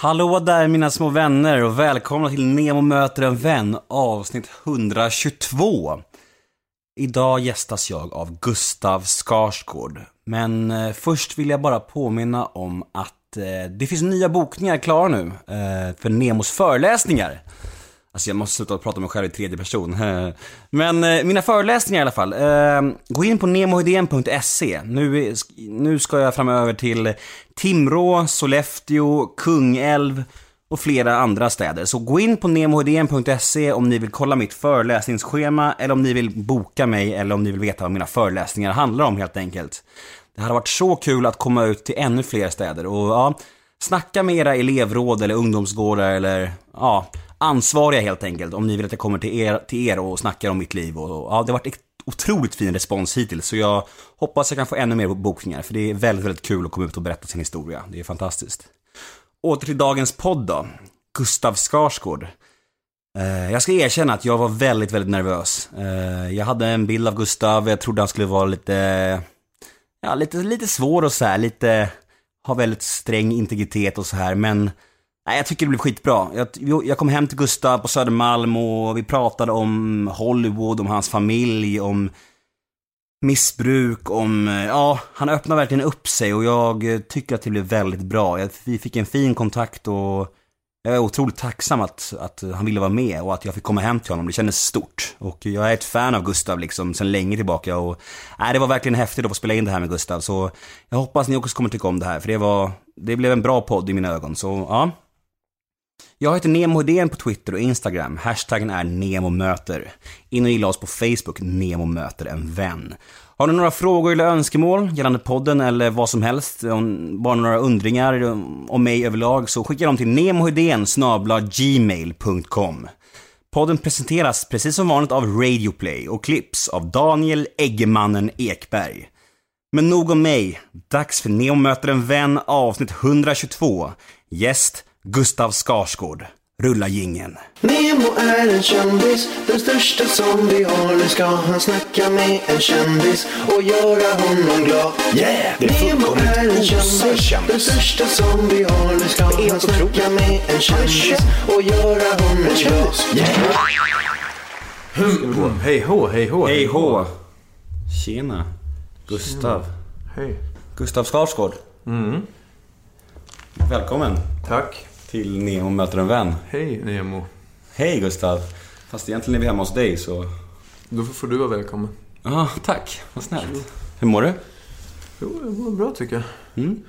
Hallå där mina små vänner och välkomna till Nemo möter en vän avsnitt 122. Idag gästas jag av Gustav Skarsgård. Men eh, först vill jag bara påminna om att eh, det finns nya bokningar klara nu eh, för Nemos föreläsningar. Alltså jag måste sluta prata om mig själv i tredje person. Men eh, mina föreläsningar i alla fall. Ehm, gå in på nemohedén.se. Nu, nu ska jag framöver till Timrå, Sollefteå, Kungälv och flera andra städer. Så gå in på nemohedén.se om ni vill kolla mitt föreläsningsschema eller om ni vill boka mig eller om ni vill veta vad mina föreläsningar handlar om helt enkelt. Det hade varit så kul att komma ut till ännu fler städer och ja, snacka med era elevråd eller ungdomsgårdar eller ja, ansvariga helt enkelt. Om ni vill att jag kommer till er, till er och snackar om mitt liv. Och, ja, det har varit otroligt fin respons hittills. Så jag hoppas jag kan få ännu mer bokningar. För det är väldigt, väldigt kul att komma ut och berätta sin historia. Det är fantastiskt. Åter till dagens podd då. Gustav Skarsgård. Eh, jag ska erkänna att jag var väldigt, väldigt nervös. Eh, jag hade en bild av Gustav, jag trodde han skulle vara lite, ja, lite, lite svår och så här, lite, ha väldigt sträng integritet och så här, men Nej, jag tycker det blev skitbra. Jag, jag kom hem till Gustav på Södermalm och vi pratade om Hollywood, om hans familj, om missbruk, om... Eh, ja, han öppnade verkligen upp sig och jag eh, tycker att det blev väldigt bra. Vi fick en fin kontakt och jag är otroligt tacksam att, att han ville vara med och att jag fick komma hem till honom. Det kändes stort. Och jag är ett fan av Gustav liksom sedan länge tillbaka och nej, det var verkligen häftigt att få spela in det här med Gustav. Så jag hoppas ni också kommer tycka om det här för det var, det blev en bra podd i mina ögon. Så ja, jag heter Nemo Hedén på Twitter och Instagram. Hashtaggen är NEMOMÖTER. In och gilla oss på Facebook, Nemo möter en vän. Har ni några frågor eller önskemål gällande podden eller vad som helst, bara några undringar om mig överlag, så skicka dem till nemohedén gmail.com. Podden presenteras precis som vanligt av Radioplay och klipps av Daniel Eggemannen Ekberg. Men nog om mig. Dags för Nemo möter en vän avsnitt 122. Gäst Gustav Skarsgård. Rulla gingen. Nemo är en kändis, den största som vi har. Nu ska han snacka med en kändis och göra honom glad. Yeah! Det är Nemo är en kändis, den största som vi har. Nu ska han snacka med en kändis och göra honom glad. Yeah! Hej hå, hej hå. Hej hå. Tjena. Gustav. Hej. Gustav Skarsgård. Mm. Välkommen. Tack till Nemo möter en vän. Hej Nemo. Hej Gustav. Fast egentligen är vi hemma hos dig så... Då får du vara välkommen. Ja, tack. Vad snällt. Hur mår du? Jo, jag mår bra tycker jag. Mm.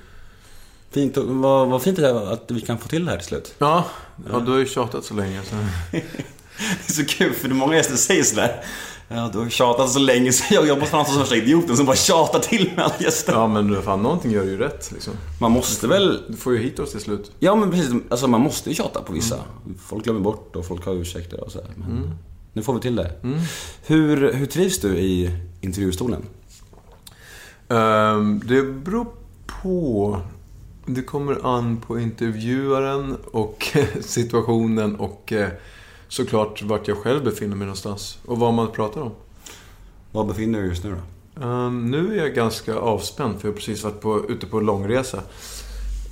Fint. Vad, vad fint att vi kan få till det här till slut. Ja, ja du har ju tjatat så länge så... det är så kul för många gäster säger sådär. Ja, du har tjatat så länge så jag, jag måste framstå som värsta idioten som bara tjatar till med alla gäster. Ja, men fan, någonting gör du ju rätt liksom. Man måste väl... Du får ju hit oss till slut. Ja, men precis. Alltså man måste ju tjata på vissa. Mm. Folk glömmer bort och folk har ursäkter och så här. Men mm. nu får vi till det. Mm. Hur, hur trivs du i intervjustolen? Um, det beror på. Det kommer an på intervjuaren och situationen och eh, såklart vart jag själv befinner mig någonstans. Och vad man pratar om. Var befinner du dig just nu då? Um, nu är jag ganska avspänd för jag har precis varit på, ute på långresa.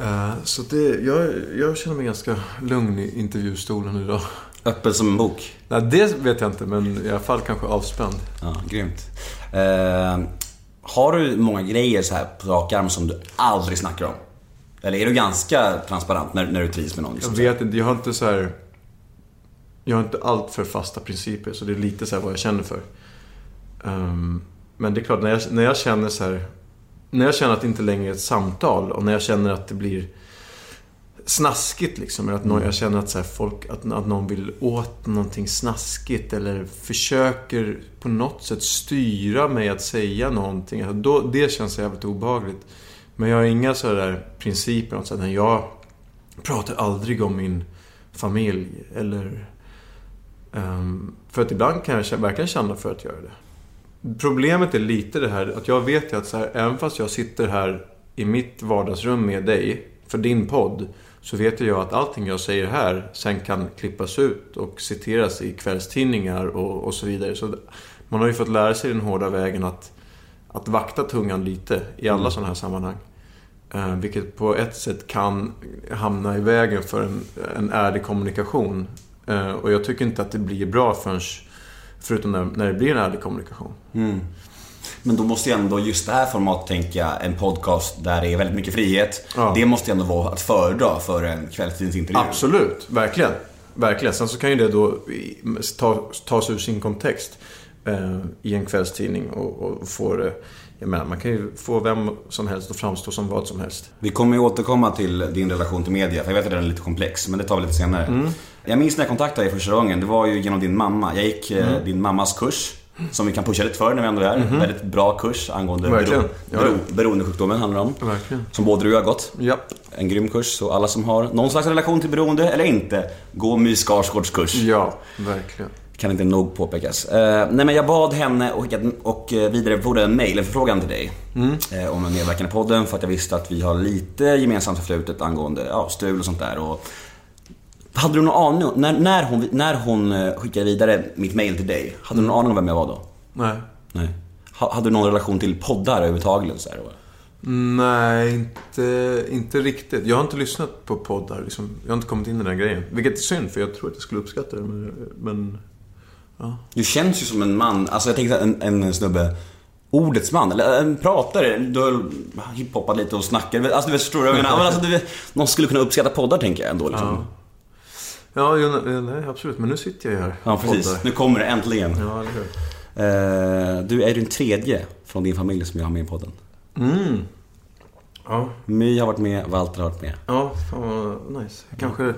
Uh, så det, jag, jag känner mig ganska lugn i intervjustolen idag. Öppen som en bok? Nej, det vet jag inte, men i alla fall kanske avspänd. Ja, grymt. Uh, har du många grejer så här på rak arm som du aldrig snackar om? Eller är du ganska transparent när, när du trivs med någon? Liksom? Jag vet inte, jag har inte så här jag har inte allt för fasta principer, så det är lite så vad jag känner för. Um, men det är klart, när jag, när jag känner så här, När jag känner att det inte längre är ett samtal och när jag känner att det blir snaskigt liksom. Eller att någon, mm. jag känner att, så här, folk, att, att någon vill åt någonting snaskigt eller försöker på något sätt styra mig att säga någonting. Alltså, då, det känns jävligt obehagligt. Men jag har inga sådär principer. Något sätt. Jag pratar aldrig om min familj eller för att ibland kan jag verkligen känna för att göra det. Problemet är lite det här att jag vet ju att så här, även fast jag sitter här i mitt vardagsrum med dig för din podd så vet jag att allting jag säger här sen kan klippas ut och citeras i kvällstidningar och, och så vidare. Så man har ju fått lära sig den hårda vägen att, att vakta tungan lite i alla mm. sådana här sammanhang. Eh, vilket på ett sätt kan hamna i vägen för en, en ärlig kommunikation. Eh, och jag tycker inte att det blir bra förrän, förutom när, när det blir en ärlig kommunikation. Men då måste ju ändå just det här formatet, tänka jag, en podcast där det är väldigt mycket frihet. Ja. Det måste ju ändå vara att föredra för en kvällstidningsintervju. Absolut, verkligen. Verkligen. Sen så kan ju det då ta, tas ur sin kontext eh, i en kvällstidning och, och få det... Jag menar, man kan ju få vem som helst att framstå som vad som helst. Vi kommer ju återkomma till din relation till media, för jag vet att den är lite komplex, men det tar vi lite senare. Mm. Jag minns när jag kontaktade dig första gången, det var ju genom din mamma. Jag gick eh, Mm. din mammas kurs, som vi kan pusha lite för när vi ändå är här. Väldigt bra kurs angående bero, bero, beroendesjukdomen handlar om. Verkligen. Som både du och jag har gått. Ja. En grym kurs, så alla som har någon slags relation till beroende, eller inte, gå My Skarsgårds kurs. Ja, verkligen. Kan inte nog påpekas. Eh, nej men jag bad henne och, och eh, vidarebefordrade en mail, en förfrågan till dig. Eh, om en medverkan i podden för att jag visste att vi har lite gemensamt förflutet angående ja, strul och sånt där. Och hade du någon aning, när, när hon, när hon eh, skickade vidare mitt mail till dig, hade du någon aning om vem jag var då? Nej. Nej. Ha, hade du någon relation till poddar överhuvudtaget? Så här, Nej, inte, inte riktigt. Jag har inte lyssnat på poddar. Liksom. Jag har inte kommit in i den här grejen. Vilket är synd, för jag tror att jag skulle uppskatta det. Men, men Du känns ju som en man, alltså jag tänkte en, en snubbe Ordets man, eller en pratare. Du har hiphoppat lite och snackat. Alltså du vet, förstår vad jag menar? Men alltså, du någon skulle kunna uppskatta poddar tänker jag ändå liksom. Ja, jo, nej, absolut. Men nu sitter jag ju här. Ja, precis. poddar. Nu kommer det äntligen. Ja, eller hur. Eh, du är den tredje från din familj som jag har med i podden. Mm. Ja, My har varit med, Walter har varit med. ja fan vad nice. Kanske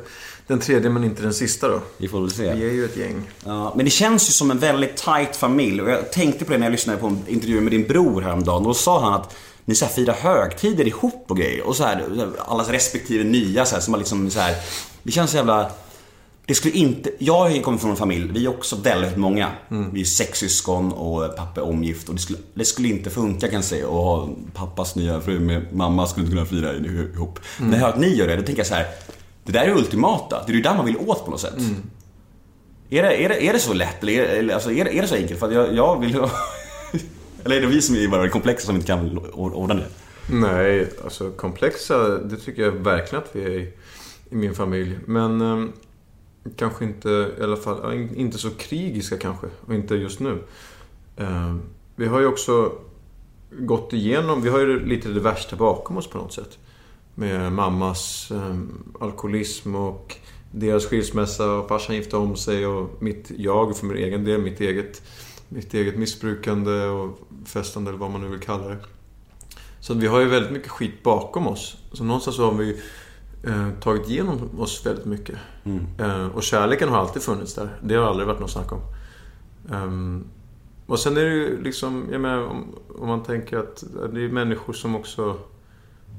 den tredje, men inte den sista då. Vi får väl se. Vi är ju ett gäng. Ja, men det känns ju som en väldigt tight familj. Och jag tänkte på det när jag lyssnade på en intervju med din bror häromdagen. Då sa han att ni så här firar högtider ihop och grejer. Och så här, allas respektive nya så här, som har liksom så här. Det känns så jävla... Det skulle inte... Jag kommer från en familj, vi är också väldigt många. Vi är sex syskon och pappa är omgift. Och det skulle, det skulle inte funka kan jag säga. ha pappas nya fru med mamma skulle inte kunna fira ihop. När jag hör att ni gör det, då tänker jag så här. Det där är ultimata. Det är ju där man vill åt på något sätt. Är det, är, det, är det så lätt? Eller, är, alltså, är, det, är det så enkelt? För jag, jag vill... eller är det vi som är bara komplexa som inte kan ordna det? Nej, alltså komplexa, det tycker jag verkligen att vi är i, min familj. Men eh, kanske inte, i alla fall, inte så krigiska kanske. Och inte just nu. Ehm, vi har ju också gått igenom, vi har ju lite det värsta bakom oss på något sätt. Med mammas eh, alkoholism och deras skilsmässa och farsan gifte om sig och mitt, jag för min egen del, mitt eget, mitt eget missbrukande och festande eller vad man nu vill kalla det. Så vi har ju väldigt mycket skit bakom oss. Så någonstans så har vi eh, tagit igenom oss väldigt mycket. Eh, och kärleken har alltid funnits där. Det har aldrig varit något snack om. Ehm, och sen är det ju liksom, jag menar om, om man tänker att det är människor som också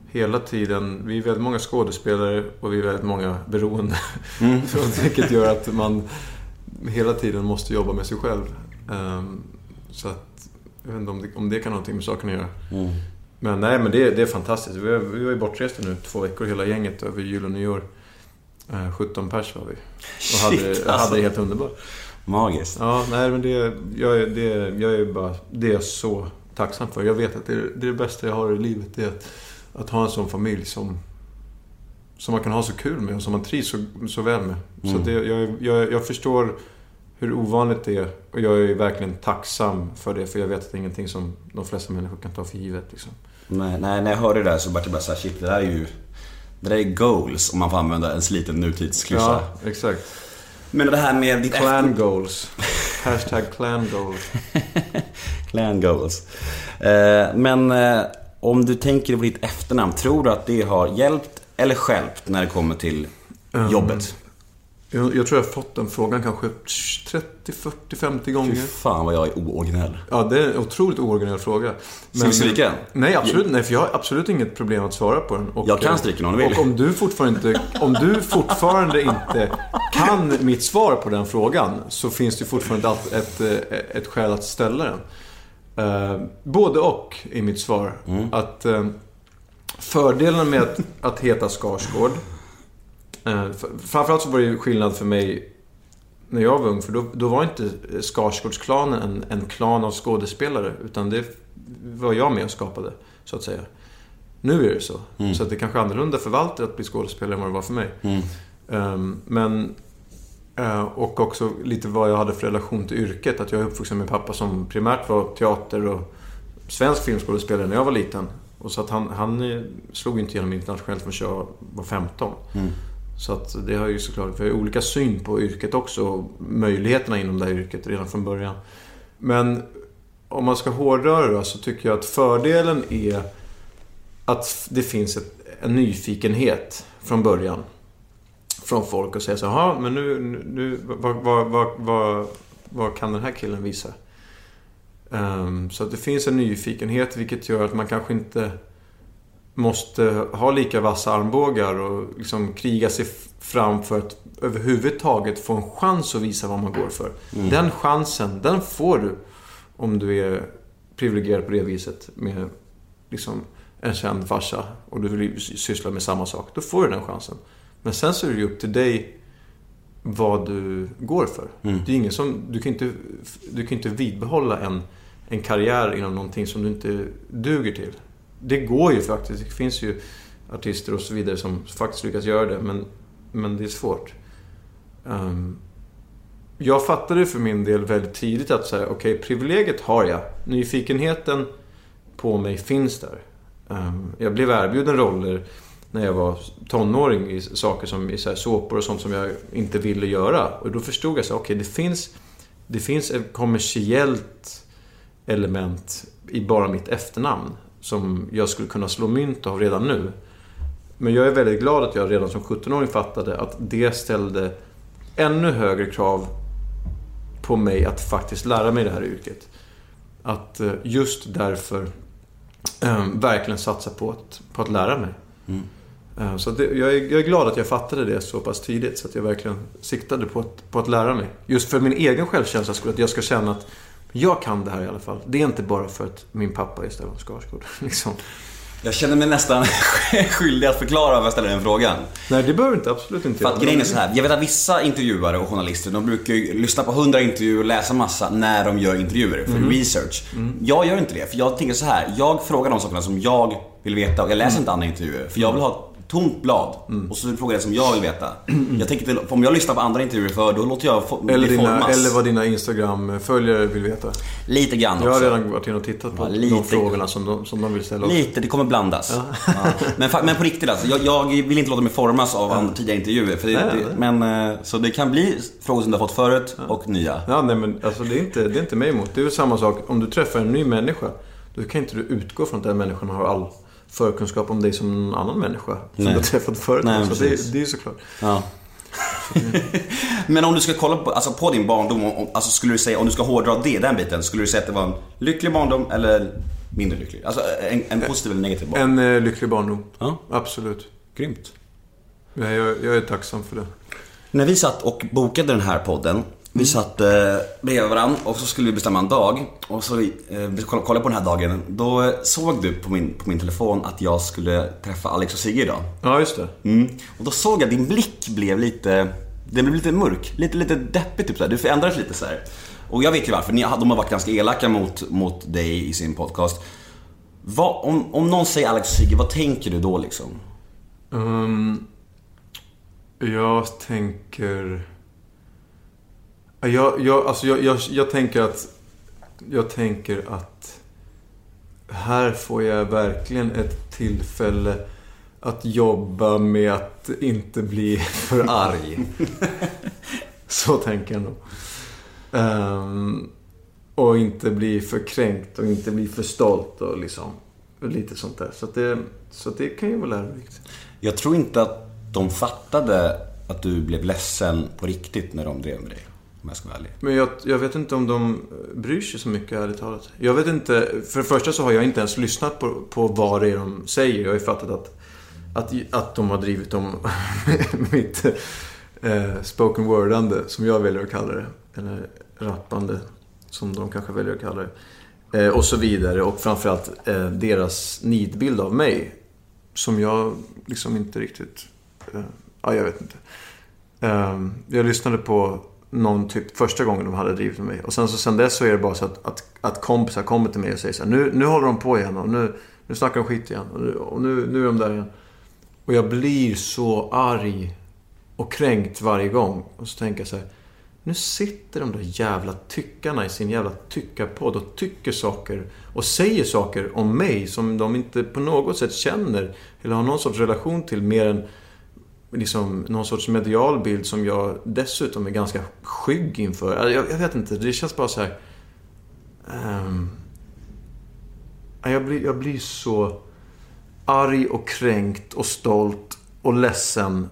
hela tiden, vi är väldigt många skådespelare och vi är väldigt många beroende. Så Vilket gör att man hela tiden måste jobba med sig själv. Ehm, så att, jag vet inte om det, om det kan ha någonting med saken att göra. Men nej, men det, det är fantastiskt. Vi, var- vi var ju bortresta nu två veckor hela gänget över jul och nyår. Eh, 17 pers var vi. Och hade, Shit, hade alltså. det helt underbart. Magiskt. Ja, nej men det, jag, är- det, jag är bara, det är jag så tacksam för. Jag vet att det det, är det bästa jag har i livet. Det är att, att ha en sån familj som, som man kan ha så kul med och som man trivs så, så väl med. Så det, jag, jag, jag förstår hur ovanligt det är. Och jag är verkligen tacksam för det. För jag vet att det är ingenting som de flesta människor kan ta för givet. Liksom. Nej, nej, när jag hörde det där så vart jag bara såhär, shit det där är ju... Det där är goals om man får använda en sliten nutidsklyscha. Ja, exakt. Men det här med ditt Clan goals. Hashtag clan goals. Clan goals. Eh, men eh, om du tänker på ditt efternamn, tror du att det har hjälpt eller stjälpt när det kommer till jobbet? Jag, jag tror jag har fått den frågan kanske 30, 40, 50 Fy gånger. fan vad jag är ooriginell. Ja, det är en otroligt ooriginell fråga. Ska vi stryka den? Nej, absolut. Nej, för jag har absolut inget problem att svara på den. Och, Jag kan stryka den om du vill. Och om du fortfarande inte, om du fortfarande inte kan mitt svar på den frågan så finns det fortfarande ett, ett, eh, ett skäl att ställa den. Eh, både och i mitt svar. Mm. Att eh, fördelen med att, att heta Skarsgård Framförallt så var det ju skillnad för mig när jag var ung, för då, då var inte Skarsgårdsklanen en, en klan av skådespelare, utan det var jag med och skapade, så att säga. Nu är det så. Så att det är kanske är annorlunda för Walter att bli skådespelare än vad det var för mig. Ehm, men... eh, och också lite vad jag hade för relation till yrket. Att jag är uppvuxen med pappa som primärt var teater och svensk filmskådespelare när jag var liten. Och så att han, han eh, slog inte igenom internationellt förrän jag var 15. Så att det har ju såklart, vi har ju olika syn på yrket också. Och möjligheterna inom det här yrket redan från början. Men om man ska hårdröra det så tycker jag att fördelen är att det finns ett, en nyfikenhet från början. Från folk och säga så här, men nu, nu, vad, vad, vad, vad, vad kan den här killen visa? Um, så att det finns en nyfikenhet vilket gör att man kanske inte måste ha lika vassa armbågar och liksom kriga sig fram för att överhuvudtaget få en chans att visa vad man går för. Den chansen, den får du om du är privilegierad på det viset med liksom en känd farsa och du vill syssla med samma sak. Då får du den chansen. Men sen så är det ju upp till dig vad du går för. Det är ingen som, du kan inte, du kan inte vidbehålla en, en karriär inom någonting som du inte duger till. Det går ju faktiskt. Det finns ju artister och så vidare som faktiskt lyckas göra det. Men, men det är svårt. Um, jag fattade för min del väldigt tidigt att säga, okej, privilegiet har jag. Nyfikenheten på mig finns där. Um, jag blev erbjuden roller när jag var tonåring i saker som i så här såpor och sånt som jag inte ville göra. Och då förstod jag så okej, okej, det finns, det finns ett kommersiellt element i bara mitt efternamn som jag skulle kunna slå mynt av redan nu. Men jag är väldigt glad att jag redan som 17-åring fattade att det ställde ännu högre krav på mig att faktiskt lära mig det här yrket. Att eh, just därför eh, verkligen satsa på att, på att lära mig. Eh, Så att det, jag, är, jag är glad att jag fattade det så pass tidigt så att jag verkligen siktade på att, på att lära mig. Just för min egen självkänsla skulle att jag ska känna att jag kan det här i alla fall. Det är inte bara för att min pappa är Stellan Skarsgård. Liksom. Jag känner mig nästan skyldig att förklara varför jag ställer den frågan. Nej, det behöver inte absolut inte För att grejen är så här, jag vet att vissa intervjuare och journalister, de brukar ju lyssna på hundra intervjuer och läsa massa när de gör intervjuer för research. Jag gör inte det, för jag tänker så här, jag frågar de sakerna som jag vill veta och jag läser inte andra intervjuer. För jag vill ha tomt blad och så frågar det som jag vill veta. Jag tänker inte, om jag lyssnar på andra intervjuer för då låter jag få, Eller, dina, formas. eller vad dina Instagram-följare vill veta. Lite grann också. Jag har redan varit inne och tittat på Ja, de lite. frågorna som de, som de vill ställa. också. Lite, det kommer blandas. Ja. Men, fa- men på riktigt alltså, jag, jag vill inte låta mig formas av andra tidigare intervjuer. För det, Nej, nej. men, eh, så det kan bli frågor som du har fått förut och nya. Ja, nej men alltså det är, inte, det är inte mig emot. Det är väl samma sak. Om du träffar en ny människa, då kan inte du utgå från att den människan har all förkunskap om dig som en annan människa som Nej. du har träffat förut. Nej, så det, det är ju såklart. Ja. men om du ska kolla på, alltså på din barndom, om- alltså skulle du säga, om du ska hårdra det, den biten, skulle du säga att det var en lycklig barndom eller mindre lycklig? Alltså en, en positiv eller negativ barndom? En eh, lycklig barndom. Ja, Absolut. grymt. Jag, jag, jag är tacksam för det. När vi satt och bokade den här podden, vi satt eh, bredvid varandra och så skulle vi bestämma en dag. Och så eh, vi kollade på den här dagen. Då såg du på min, på min telefon att jag skulle träffa Alex och Sigge idag. Ja, just det. Mm. Och då såg jag din blick blev lite, den blev lite mörk. Lite, lite deppig typ så här. Du förändrades lite så här. Och jag vet ju varför. Ni, de har varit ganska elaka mot, mot dig i sin podcast. Vad, om, om någon säger Alex och Sigge, vad tänker du då liksom? Ehm, jag tänker... Jag, jag, alltså jag, jag, jag tänker att... Jag tänker att... Här får jag verkligen ett tillfälle att jobba med att inte bli för arg. Så tänker jag nog. Ehm, och inte bli för kränkt och inte bli för stolt och liksom lite sånt där. Så, det, så det kan ju vara lärorikt. Jag tror inte att de fattade att du blev ledsen på riktigt när de drev med dig. Om jag ska vara ärlig. Men jag, jag vet inte om de eh, bryr sig så mycket, ärligt talat. Jag vet inte, för det första så har jag inte ens lyssnat på, på vad det är de säger. Jag har ju fattat att, att, att de har drivit om mitt eh, spoken wordande, som jag väljer att kalla det. Eller rappande, som de kanske väljer att kalla det. Eh, och så vidare. Och framförallt eh, deras nidbild av mig. Som jag liksom inte riktigt... Eh, ja, jag vet inte. Eh, jag lyssnade på någon typ första gången de hade drivit med mig. Och sen så sen dess så är det bara så att, att, att kompisar kommer till mig och säger så här, nu, nu håller de på igen och nu, Nu snackar de skit igen. Och nu, och nu, nu är de där igen. Och jag blir så arg och kränkt varje gång. Och så tänker jag så här. Nu sitter de där jävla tyckarna i sin jävla tyckarpodd och tycker saker och säger saker om mig som de inte på något sätt känner eller har någon sorts relation till mer än liksom någon sorts medial bild som jag dessutom är ganska skygg inför. Alltså, jag, jag vet inte, det känns bara så här... Um, jag, blir, jag blir så arg och kränkt och stolt och ledsen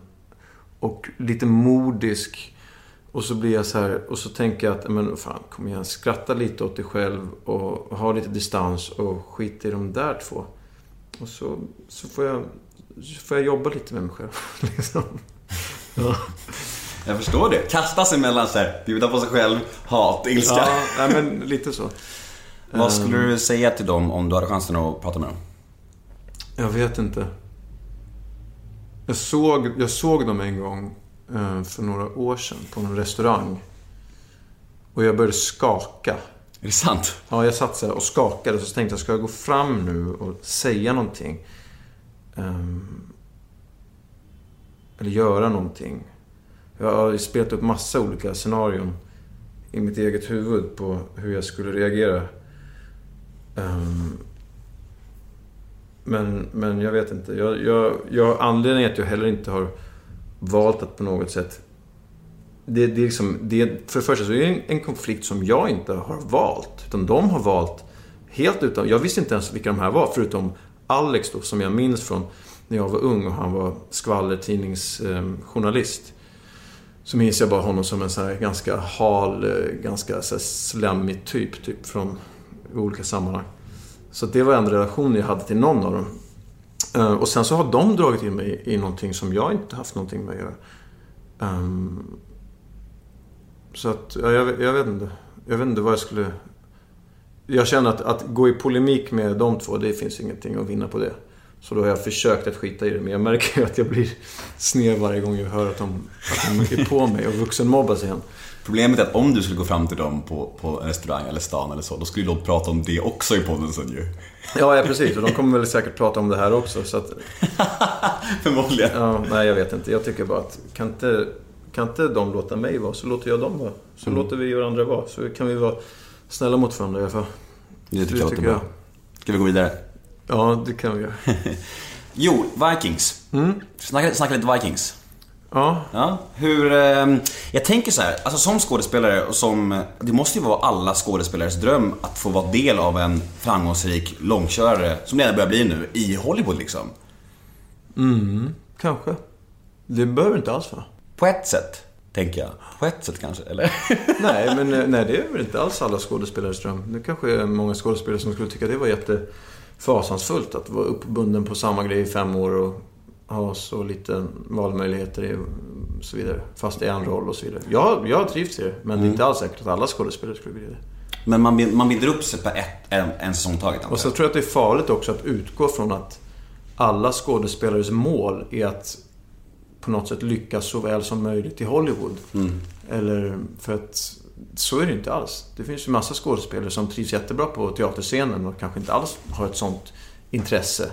och lite modisk. Och så blir jag så här, och så tänker jag att, men fan, kom igen, skratta lite åt dig själv och ha lite distans och skit i de där två. Och så, så får jag, får jag jobba lite med mig själv. Liksom. Ja. Jag förstår det. Kasta sig mellan så här, bjuda på sig själv, hat, ilska. ja, nej, men lite så. Vad skulle du säga till dem om du hade chansen att prata med dem? Jag vet inte. Jag såg, jag såg dem en gång eh, för några år sedan på en restaurang. Och jag började skaka. Är det sant? Ja, jag satt så här och skakade och så tänkte jag, ska jag gå fram nu och säga någonting? Ehm, eller göra någonting? Jag har spelat upp massa olika scenarion i mitt eget huvud på hur jag skulle reagera. Ehm, men, men jag vet inte. Jag, jag, jag, anledningen att jag heller inte har valt att på något sätt... Det, det är liksom, det, för det första så är det en, en konflikt som jag inte har valt. Utan de har valt helt utan... Jag visste inte ens vilka de här var, förutom Alex då, som jag minns från när jag var ung och han var skvallertidningsjournalist. Så minns jag bara honom som en sån här ganska hal, eh, ganska så slemmig typ, typ från olika sammanhang. Så det var en relation jag hade till någon av dem. Eh, och sen så har de dragit in mig i någonting som jag inte haft någonting med att göra. Ehm, så att, ja, jag, jag vet inte. Jag vet inte vad jag skulle... Jag känner att, att gå i polemik med de två, det finns ingenting att vinna på det. Så då har jag försökt att skita i det, men jag märker ju att jag blir sned varje gång jag hör att de, att de är på mig och vuxenmobbas igen. Problemet är att om du skulle gå fram till dem på, på en restaurang eller stan eller så, då skulle de prata om det också i podden sen ju. Ja, ja precis. Och de kommer väl säkert prata om det här också. Så att, Förmodligen. Ja, nej, jag vet inte. Jag tycker bara att kan inte, kan inte de låta mig vara, så låter jag dem vara. Så låter vi varandra vara. Så kan vi vara snälla mot varandra i alla fall. Det tycker Det jag tycker bra. Ska vi gå vidare? Ja, det kan vi göra. Jo, Vikings. Snacka, snacka lite Vikings. Ja, Ja, hur... Eh, jag tänker så här, alltså som skådespelare och som... Det måste ju vara alla skådespelares dröm att få vara del av en framgångsrik långkörare, som det börjar bli nu, i Hollywood liksom. kanske. Det behöver inte alls vara. På ett sätt, tänker jag. På ett sätt kanske, eller? Nej, men eh, nej, det är väl inte alls alla skådespelares dröm. Det kanske är många skådespelare som skulle tycka det var jättefasansfullt att vara uppbunden på samma grej i fem år och ha så lite valmöjligheter och så vidare. Fast i en roll och så vidare. Jag, jag trivs i det, men det är inte alls säkert att alla skådespelare skulle vilja det. Men man, man binder upp sig på ett, en, en säsong taget, Och så tror jag att det är farligt också att utgå från att alla skådespelares mål är att på något sätt lyckas så väl som möjligt i Hollywood. Eller för att så är det inte alls. Det finns ju massa skådespelare som trivs jättebra på teaterscenen och kanske inte alls har ett sånt intresse.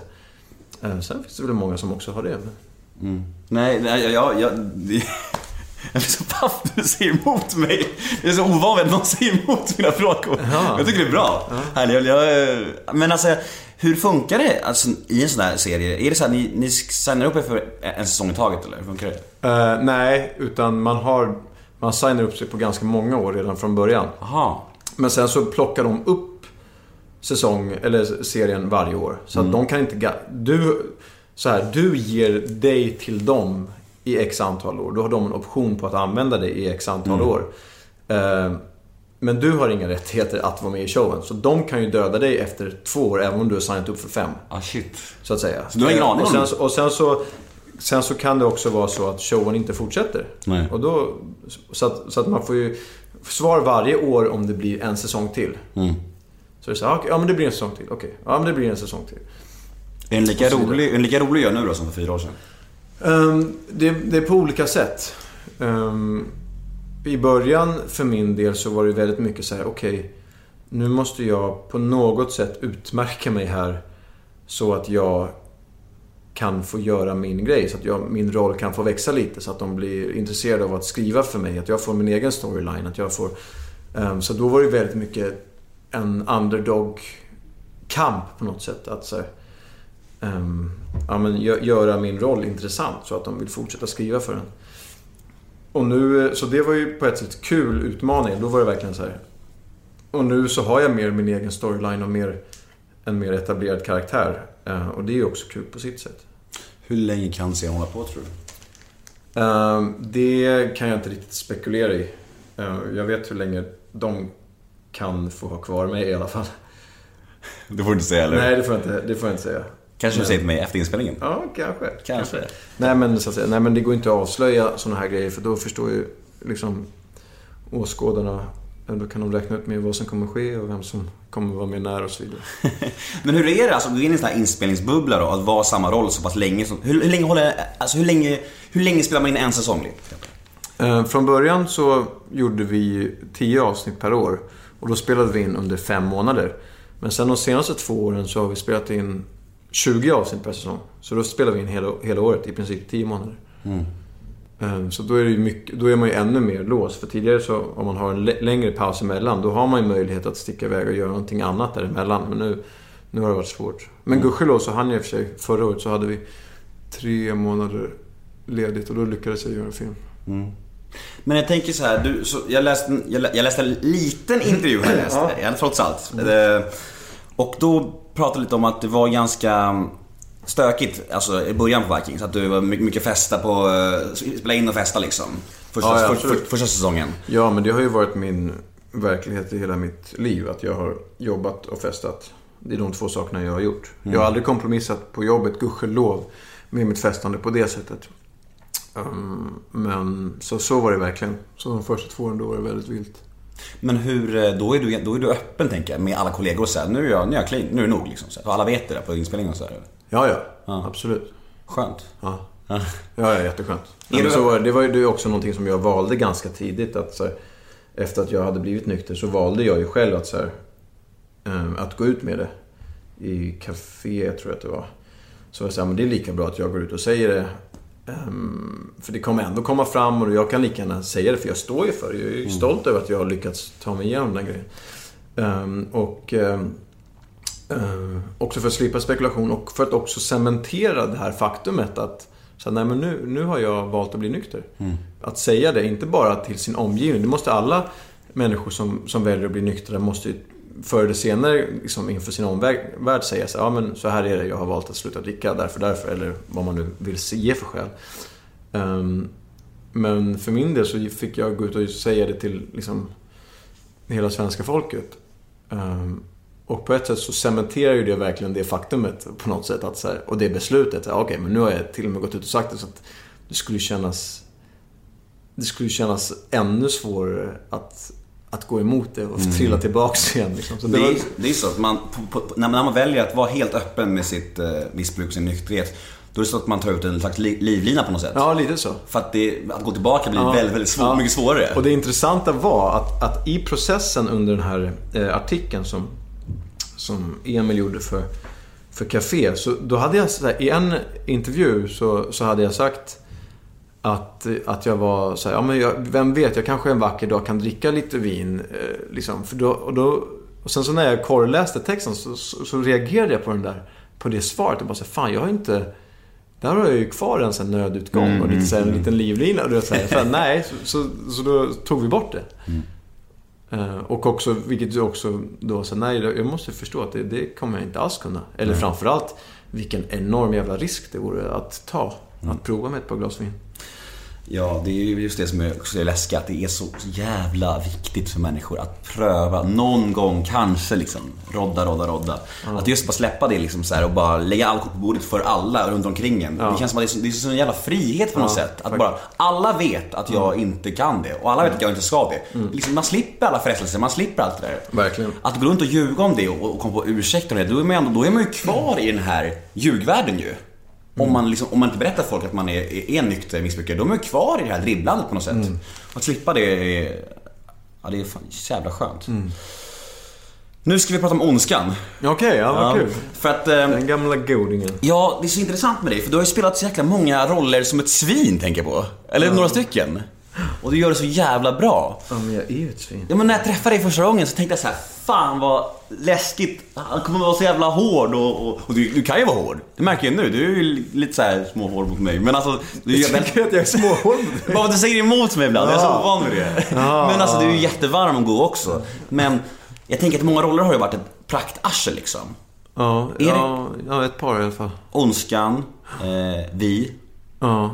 Eh, Sen finns det väl många som också har det. men- Nej, nej, jag... jag, jag jag blir så paff när du säger emot mig. Det är så ovanligt att någon säger emot mina frågor. Jaha. Jag tycker det är bra. Härligt. Jag, jag, men alltså, hur funkar det alltså, i en sån här serie? Är det så att ni, ni signar upp er för en säsong i taget, eller hur funkar det? Eh, nej, utan man har... Man signar upp sig på ganska många år redan från början. Jaha. Men sen så plockar de upp säsong, eller serien varje år. Så att de kan inte... Du, så här, du ger dig till dem i x antal år. Då har de en option på att använda dig i x antal år. Eh, men du har inga rättigheter att vara med i showen. Så de kan ju döda dig efter två år, även om du har signat upp för fem. Ah, shit. Så att säga. Så du har ingen Eh, aning om sen, det? så- och sen så... Sen så kan det också vara så att showen inte fortsätter. Nej. Och då, så, att, så att man får ju svar varje år om det blir en säsong till. Mm. Så det är så här, okej, ja men det blir en säsong till. Okej, ja men det blir en säsong till. Är den lika rolig, är den lika rolig att göra nu då som för fyra år sedan? Ehm, det, det är på olika sätt. Ehm, i början för min del så var det väldigt mycket så här: okej, nu måste jag på något sätt utmärka mig här. Så att jag kan få göra min grej. Så att jag, min roll kan få växa lite. Så att de blir intresserade av att skriva för mig. Att jag får min egen storyline. Att jag får, um, så då var det väldigt mycket en underdog-kamp på något sätt. Att så här, um, ja, men, gö göra min roll intressant så att de vill fortsätta skriva för den. Och nu, så det var ju på ett sätt kul utmaning. Då var det verkligen så här. Och nu så har jag mer min egen storyline och mer, en mer etablerad karaktär. Uh, och det är ju också kul på sitt sätt. Hur länge kan serien hålla på tror du? Uh, det kan jag inte riktigt spekulera i. Jag vet hur länge de kan få ha kvar mig i alla fall. Det får du inte säga eller? Nej, det får jag inte, det får jag inte säga. Kanske du säger till mig efter inspelningen? Ja, kanske. Kanske. Nej, men, så att säga, nej, men det går inte att avslöja sådana här grejer för då förstår ju liksom åskådarna då kan de räkna ut med vad som kommer ske och vem som kommer vara med när och så vidare. Men hur är det alltså, att gå in i en sån här inspelningsbubbla då, att vara samma roll så pass länge? Som, hur, hur, länge håller, alltså hur länge, hur länge spelar man in en säsong? Eh, från början så gjorde vi tio avsnitt per år. Och då spelade vi in under fem månader. Men sen de senaste två åren så har vi spelat in 20 avsnitt per säsong. Så då spelar vi in hela, hela året, i princip 10 månader. Mm. Eh, så då är, det mycket, då är man ju ännu mer låst. För tidigare så, om man har en längre paus emellan, då har man ju möjlighet att sticka iväg och göra någonting annat däremellan. Men nu, nu har det varit svårt. Men mm. gudskelov så hann jag i och för sig, förra året så hade vi tre månader ledigt och då lyckades jag göra en film. Mm. Men jag tänker så här, du, så jag, läste, jag, läste en liten intervju här, läste, ja. trots allt. Mm. Och då pratade lite om att det var ganska stökigt, alltså i början på Vikings. Att du var mycket festa på, uh, spela in och festa liksom. Första, ja, ja, för, för, första säsongen. Ja, men det har ju varit min verklighet i hela mitt liv. Att jag har jobbat och festat. Det är de två sakerna jag har gjort. Mm. Jag har aldrig kompromissat på jobbet, gudskelov, med mitt festande på det sättet. Um, men så, så var det verkligen. Så de första två åren, då var det väldigt vilt. Men hur, eh, då är du, då är du öppen tänker jag med alla kollegor och här, nu är jag, nu är jag clean, nu är det nog liksom. Så alla vet det där på inspelningen och så här. Ja, ja, ja. Absolut. Skönt. Ja. Ja, ja jätteskönt. Är du... så, det var ju också någonting som jag valde ganska tidigt. Att, här, efter att jag hade blivit nykter så valde jag ju själv att, så här, um, att gå ut med det. I café tror jag att det var. Så jag sa, men det är lika bra att jag går ut och säger det Um, för det kommer ändå komma fram och jag kan lika gärna säga det för jag står ju för det. Jag är ju mm. stolt över att jag har lyckats ta mig igenom den grejen. Um, och um, uh, också för att slippa spekulation och för att också cementera det här faktumet att så nej men nu, nu har jag valt att bli nykter. Mm. Att säga det, inte bara till sin omgivning. Det måste alla människor som, som väljer att bli nyktra måste förr eller senare liksom inför sin omvärld säga så, ja, men så här är det, jag har valt att sluta dricka därför, därför, eller vad man nu vill ge för skäl. Um, men för min del så fick jag gå ut och säga det till liksom, hela svenska folket. Um, och på ett sätt så cementerar ju det verkligen det faktumet på något sätt. Att så här, och det beslutet. Okej, okay, men nu har jag till och med gått ut och sagt det så att det skulle kännas... Det skulle kännas ännu svårare att att gå emot det och mm. trilla tillbaks igen. Liksom. Så det, det, är, det är så att man, på, på, när man väljer att vara helt öppen med sitt eh, missbruk, sin nykterhet. Då är det så att man tar ut en slags livlina på något sätt. Ja, lite så. För att, det, att gå tillbaka blir ja. väldigt, väldigt svår, ja. mycket svårare. Och det intressanta var att, att i processen under den här eh, artikeln som, som Emil gjorde för, för Café. Så då hade jag, så här, i en intervju så, så hade jag sagt att, att jag var så här, ja men jag, vem vet, jag kanske en vacker dag kan dricka lite vin. Eh, liksom. För då, och, då, och sen så när jag korrläste texten så, så, så, reagerade jag på den där, på det svaret. Och bara så här, fan jag har inte... Där har jag ju kvar en sån nödutgång mm, och lite så här, en mm. liten livlina. Och så här, för, nej, så, så, så, då tog vi bort det. Mm. Uh, och också, vilket du också då sa, nej jag måste förstå att det, det kommer jag inte alls kunna. Eller mm. framförallt, vilken enorm jävla risk det vore att ta. Att mm. prova med ett par glas vin. Ja, det är ju just det som är så läskigt. Att det är så jävla viktigt för människor att pröva. Någon gång kanske liksom rodda, rodda, rodda. Ja. Att just bara släppa det liksom så här och bara lägga allt på bordet för alla runt omkring en. Ja. Det känns som att det är, så, det är så en jävla frihet på något ja, sätt. Att bara, alla vet att jag mm. inte kan det och alla vet att jag inte ska det. Mm. Liksom, man slipper alla frestelser, man slipper allt det där. Verkligen. Att gå runt och ljuga om det och, och komma på ursäkter om det, då är man, ändå, då är man ju kvar i den här ljugvärlden ju. Om, man liksom, om man inte berättar för folk att man är, är nykter missbrukare, då är kvar i det här dribblandet på något sätt. Mm. Att slippa det är, ja, det är fan jävla skönt. Mm. Nu ska vi prata om Ondskan. Okej, ja vad kul. För att... Eh, Den gamla godingen. ja, det är så intressant med dig, för du har ju spelat så jäkla många roller som ett svin, tänker jag på. Eller några stycken. Och du gör det så jävla bra. Ja, men jag är ju ett svin. Ja, men när jag träffade dig första gången så tänkte jag så här, fan vad läskigt. Han kommer vara så jävla hård och, och, och du, du kan ju vara hård. Det märker jag nu. Du är ju lite så här småhård mot mig. Men alltså, du väldigt... Tycker att jag är småhård mot dig? Bara du säger emot mig ibland, jag är så ovan vid det. Men alltså du är ju jättevarm och god också. Men jag tänker att många roller har ju varit ett praktarsel liksom. Ja, ja, ja, ett par i alla fall. Ondskan, eh, Vi. Ja.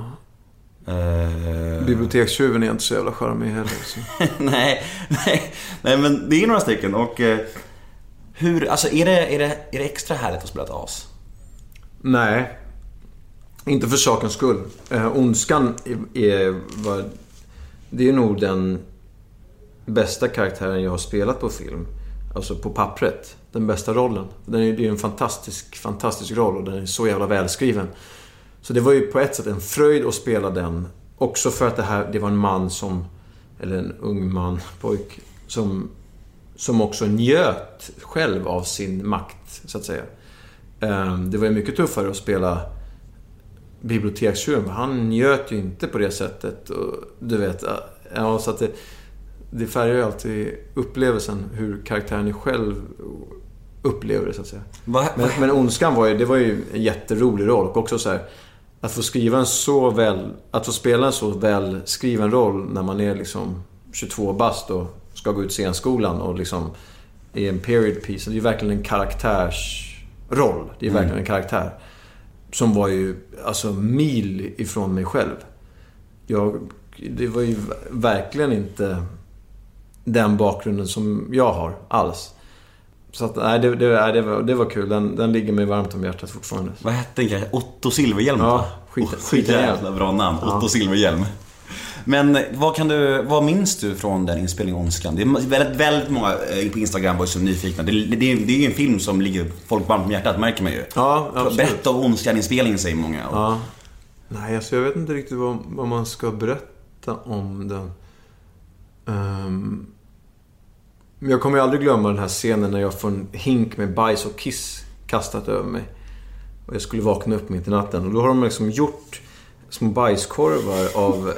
Eh, Bibliotekstjuven är inte så jävla charmig heller. Så. nej, nej, nej men det är några stycken och eh, hur, alltså är det, är, det, är det extra härligt att spela ett as? Nej, inte för sakens skull. Eh, ondskan är, är, var, det är nog den bästa karaktären jag har spelat på film. Alltså på pappret. Den bästa rollen. Den är, det är en fantastisk, fantastisk roll och den är så jävla välskriven. Så det var ju på ett sätt en fröjd att spela den. Också för att det här, det var en man som, eller en ung man, pojk, som, som också njöt själv av sin makt, så att säga. Ehm, Det var ju mycket tuffare att spela bibliotekstjuren. Han njöt ju inte på det sättet. Och, du vet, ja, så att det, det färgar ju alltid upplevelsen hur karaktären själv upplever det, så att säga. Vad, Men, men Ondskan var ju, det var ju en jätterolig roll och också så här, Att få skriva en så väl... Att få spela en så välskriven roll när man är liksom 22 bast och ska gå ut scenskolan och liksom är en period piece. Det är ju verkligen en karaktärsroll. Det är Mm. verkligen en karaktär. Som var ju alltså mil ifrån mig själv. Jag, det var ju verkligen inte den bakgrunden som jag har alls. Så att, nej, det, det, det, var, det var kul. Den, den ligger mig varmt om hjärtat fortfarande. Vad hette den? Otto Silverhjälm Ja, skit- Oh, skit jävla bra namn. Ja. Otto Silverhjälm. Men vad kan du, vad minns du från den inspelningen Ondskan? Det är väldigt, väldigt många eh, på Instagram var så nyfikna. Det, det, det är ju en film som ligger folk varmt om hjärtat, märker man ju. Ja, absolut. Berätta om Ondskan-inspelningen säger många. Ja. Nej, alltså jag vet inte riktigt vad, vad man ska berätta om den. Ehm, men jag kommer ju aldrig glömma den här scenen när jag får en hink med bajs och kiss kastat över mig. Och jag skulle vakna upp mitt i natten. Och då har de liksom gjort små bajskorvar av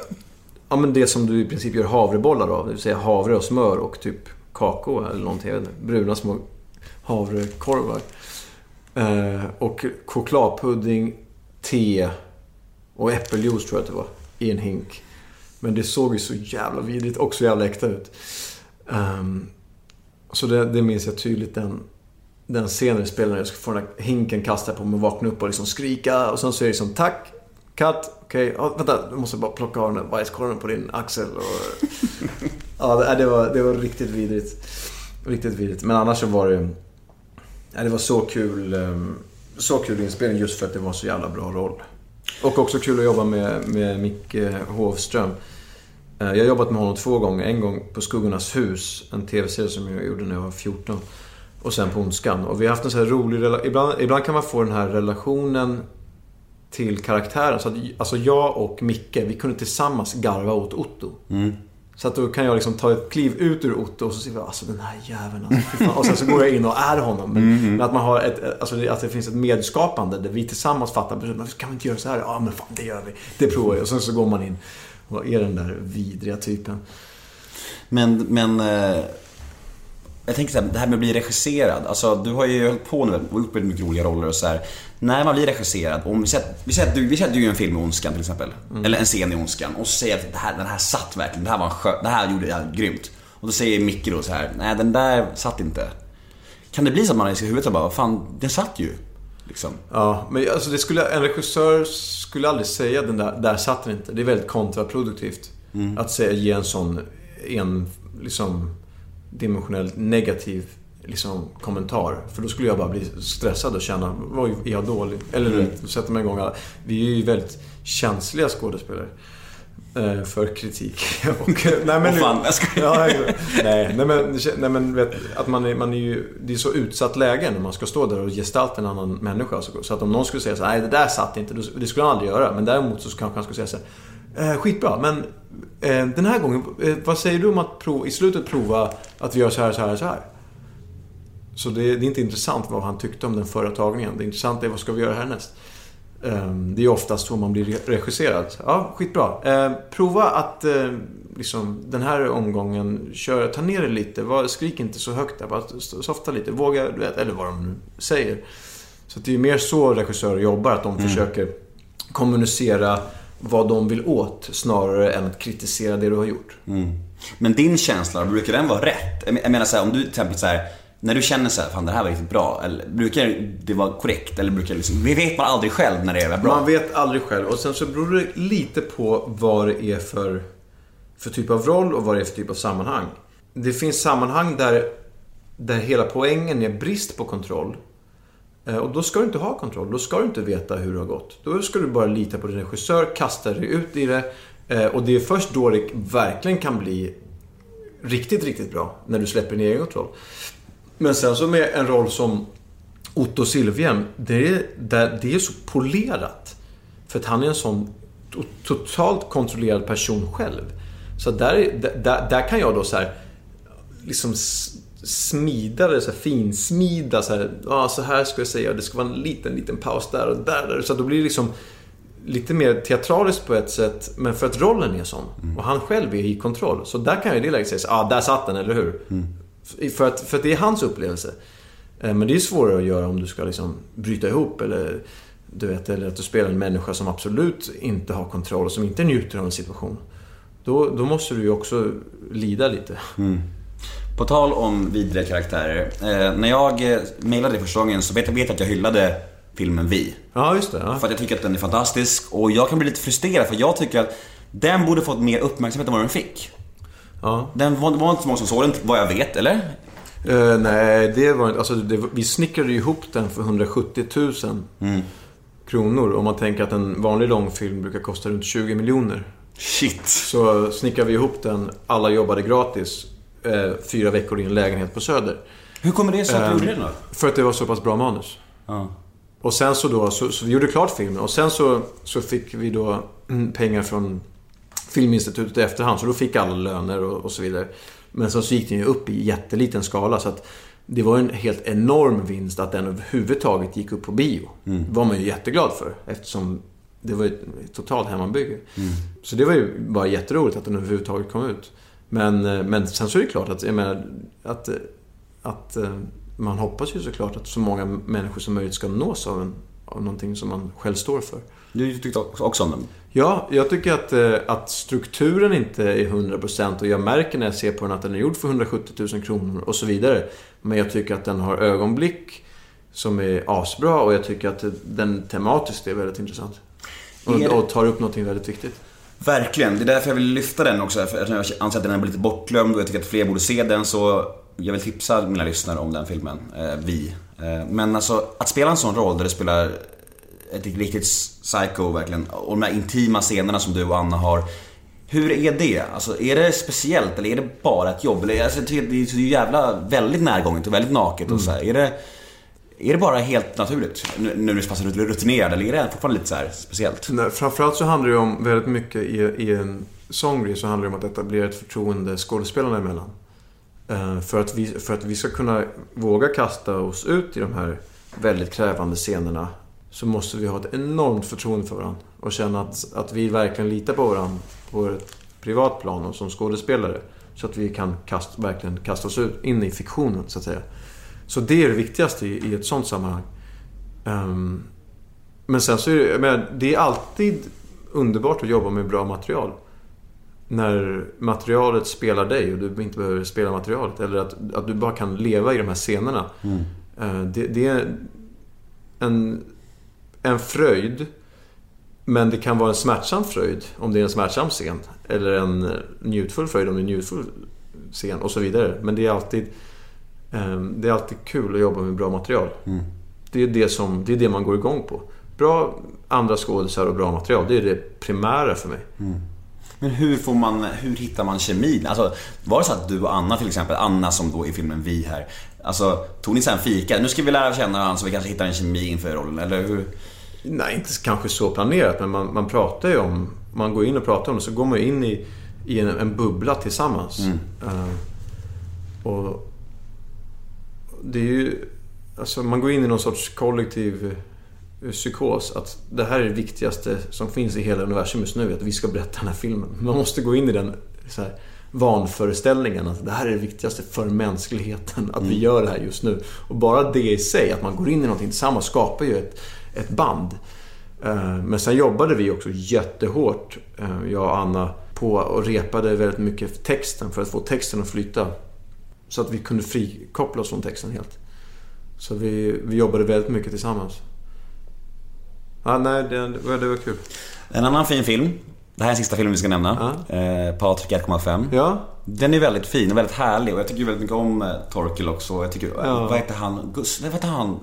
ja, men det som du i princip gör havrebollar av. Det vill säga havre och smör och typ kakao eller någonting. Jag vet inte. Bruna små havrekorvar. Eh, och chokladpudding, te och äppeljuice tror jag att det var. I en hink. Men det såg ju så jävla vidrigt och så jävla äkta ut. Um, så det, det minns jag tydligt den, den scenen i spelet när jag ska få den här hinken kastad på mig och vakna upp och liksom skrika. Och sen så är det liksom tack, katt, okej, ja, vänta, du måste bara plocka av den där bajskorven på din axel. Och, ja, det, det, var, det var riktigt vidrigt. Riktigt vidrigt. Men annars så var det... Ja, det var så kul, ehm, så kul inspelning just för att det var så jävla bra roll. Och också kul att jobba med, med Micke Hovström. Eh, Jag har jobbat med honom två gånger. En gång på Skuggornas hus, en tv-serie som jag gjorde när jag var 14. Och sen på Ondskan. Och vi har haft en så här rolig relation. Ibland, ibland kan man få den här relationen till karaktären. Så att, alltså jag och Micke, vi kunde tillsammans garva åt Otto. Så att då kan jag liksom ta ett kliv ut ur Otto och så säger jag alltså den här jäveln alltså. Och sen så går jag in och är honom. Men, men att man har ett, alltså det- att det finns ett medskapande där vi tillsammans fattar beslut. Kan vi inte göra så här? Ja men fan det gör vi. Det provar vi. Och sen så går man in och är den där vidriga typen. Men, men... Eh, jag tänker så här, det här med att bli regisserad. Alltså, du har ju hållit på nu och gjort väldigt mycket roliga roller och så här. När man blir regisserad, om vi säger, vi säger att du, vi säger att du gör en film med Ondskan till exempel. Eller en scen i Ondskan. Och så säger att det här, den här satt verkligen. Det här var en skö, det här gjorde jag grymt. Och då säger Micke då så här, nej den där satt inte. Kan det bli så att man i huvudet och bara, vad fan, den satt ju. Liksom. Ja, men alltså det skulle, en regissör skulle aldrig säga den där, där satt den inte. Det är väldigt kontraproduktivt. Att säga, ge en sån en, liksom, dimensionellt negativ liksom, kommentar. För då skulle jag bara bli stressad och känna, vad är jag dålig? Eller du vet, sätta mig igång. alla- Vi är ju väldigt känsliga skådespelare. Eh, För kritik. Och, nej, men, fan, jag skojar. Ja, nej, nej, men, nej, men vet, att man är, man är ju... Det är så utsatt läge när man ska stå där och gestalta en annan människa. Så, så att om någon skulle säga så nej det där satt inte. Det skulle han aldrig göra. Men däremot så kanske han skulle säga så här, eh, skitbra, men eh, den här gången, eh, vad säger du om att prov, i slutet prova att vi gör så här, så här, så här? Så det, det är inte intressant vad han tyckte om den förra tagningen. Det intressanta är vad ska vi göra härnäst? Ehm, Det är oftast så man blir re- regisserad. Ja, skitbra. Eh, prova att eh, liksom, den här omgången, kör, ta ner det lite. Var, skrik inte så högt där. Bara softa lite. Våga, du vet, eller vad de nu säger. Så det är mer så regissörer jobbar. Att de försöker kommunicera vad de vill åt snarare än att kritisera det du har gjort. Men din känsla, brukar den vara rätt? Jag menar så här, om du till exempel så här, när du känner så här, fan det här var riktigt bra. Eller, brukar det vara korrekt? Eller brukar det liksom, det vet man aldrig själv när det är bra. Man vet aldrig själv. Och sen så beror det lite på vad det är för, för typ av roll och vad det är för typ av sammanhang. Det finns sammanhang där, där hela poängen är brist på kontroll. Eh, och då ska du inte ha kontroll. Då ska du inte veta hur det har gått. Då ska du bara lita på din regissör, kasta dig ut i det. Eh, och det är först då det verkligen kan bli riktigt, riktigt bra. När du släpper din egen kontroll. Men sen så med en roll som Otto Silvjem, det är, det, det är så polerat. För att han är en sån to- totalt kontrollerad person själv. Så där, där, där kan jag då så här, liksom smida det, så här, finsmida så här, ja så här ska jag säga, det ska vara en liten, liten paus där och där. där. Så då blir det liksom lite mer teatraliskt på ett sätt, men för att rollen är sån. Och han själv är i kontroll. Så där kan jag i det läget säga, ja ah, där satt den, eller hur? För, att, för att det är hans upplevelse. Eh, Men det är svårare att göra om du ska liksom bryta ihop eller du vet, eller att du spelar en människa som absolut inte har kontroll och som inte njuter av en situation. Då, då måste du ju också lida lite. På tal om vidriga karaktärer. Eh, när jag eh, mejlade dig första gången så vet jag vet att jag hyllade filmen Vi. Ja, just det. Ja. För att jag tycker att den är fantastisk och jag kan bli lite frustrerad för jag tycker att den borde fått mer uppmärksamhet än vad den fick. Ja. Den var, var inte så många som såg den, vad jag vet, eller? Eh, nej, det var inte... Alltså, det, vi snickrade ju ihop den för 170 000 kronor. Om man tänker att en vanlig långfilm brukar kosta runt 20 miljoner. Shit. Så snickrade vi ihop den, alla jobbade gratis, eh, fyra veckor i en lägenhet på Söder. Hur kommer det sig att du gjorde det då? För att det var så pass bra manus. Ja. Och sen så då, så, så vi gjorde klart filmen och sen så, så fick vi då mm, pengar från Filminstitutet i efterhand. Så då fick alla löner och, och så vidare. Men sen så gick den ju upp i jätteliten skala så att det var en helt enorm vinst att den överhuvudtaget gick upp på bio. Det var man ju jätteglad för eftersom det var ett totalt hemmabygge. Så det var ju bara jätteroligt att den överhuvudtaget kom ut. Men, eh, men sen så är det klart att, jag menar, att, eh, att eh, man hoppas ju såklart att så många människor som möjligt ska nås av, en, av någonting som man själv står för. Du tyckte också om den? Ja, jag tycker att, eh, att strukturen inte är 100% och jag märker när jag ser på den att den är gjord för 170 000 kronor och så vidare. Men jag tycker att den har ögonblick som är asbra och jag tycker att den tematiskt är väldigt intressant. Och, det- och tar upp någonting väldigt viktigt. Verkligen, det är därför jag vill lyfta den också. För att jag anser att den är lite bortglömd och jag tycker att fler borde se den. Så jag vill tipsa mina lyssnare om den filmen, eh, Vi. Eh, men alltså, att spela en sån roll där du spelar ett riktigt psycho verkligen. Och de här intima scenerna som du och Anna har. Hur är det? Alltså, är det speciellt eller är det bara ett jobb? Eller, alltså, det är så jävla väldigt närgånget och väldigt naket och så här. Är det, är det bara helt naturligt? Nu nu när du är så pass rutinerad eller är det fortfarande lite så här speciellt? Nej, Framförallt så handlar det ju om väldigt mycket i, i en sång så handlar det om att etablera ett förtroende skådespelarna emellan. Eh, För att, vi, för att vi ska kunna våga kasta oss ut i de här väldigt krävande scenerna så måste vi ha ett enormt förtroende för varandra. Och känna att, att vi verkligen litar på varandra på ett privat plan och som skådespelare. Så att vi kan kast, verkligen kasta oss ut, in i fiktionen, så att säga. Så det är det viktigaste i, i ett sånt sammanhang. Ehm, men sen så är det, menar, det är alltid underbart att jobba med bra material. När materialet spelar dig och du inte behöver spela materialet. Eller att, att du bara kan leva i de här scenerna. Eh, Det, det är en, en fröjd. Men det kan vara en smärtsam fröjd om det är en smärtsam scen. Eller en njutfull fröjd om det är en njutfull scen och så vidare. Men det är alltid, eh, det är alltid kul att jobba med bra material. Det är det, som, det är det man går igång på. Bra andra skådisar och bra material, det är det primära för mig. Men hur får man, hur hittar man kemin? Alltså, var det så att du och Anna till exempel, Anna som då i filmen Vi här, alltså tog ni sen fika? Nu ska vi lära känna varandra så vi kanske hittar en kemi inför rollen, eller hur? Nej, inte kanske så planerat, men man, man pratar ju om... Man går in och pratar om det, så går man in i, i en, en bubbla tillsammans. Eh, och, det är ju... Alltså man går in i någon sorts kollektiv eh, psykos. Att det här är det viktigaste som finns i hela universum just nu. Att vi ska berätta den här filmen. Man måste gå in i den så här, vanföreställningen. Att det här är det viktigaste för mänskligheten. Att vi gör det här just nu. Och bara det i sig, att man går in i någonting tillsammans, skapar ju ett, ett band. Eh, Men sen jobbade vi också jättehårt, eh, jag och Anna, på och repade väldigt mycket texten för att få texten att flyta. Så att vi kunde frikoppla oss från texten helt. Så vi, vi jobbade väldigt mycket tillsammans. Ja, nej, det, det, var, kul. En annan fin film. Det här är sista filmen vi ska nämna. Eh, Patrik 1,5. Ja, Den är väldigt fin och väldigt härlig och jag tycker väldigt mycket om eh, Torkel också. Jag tycker, Ja. vad heter han? Gus, vad heter han?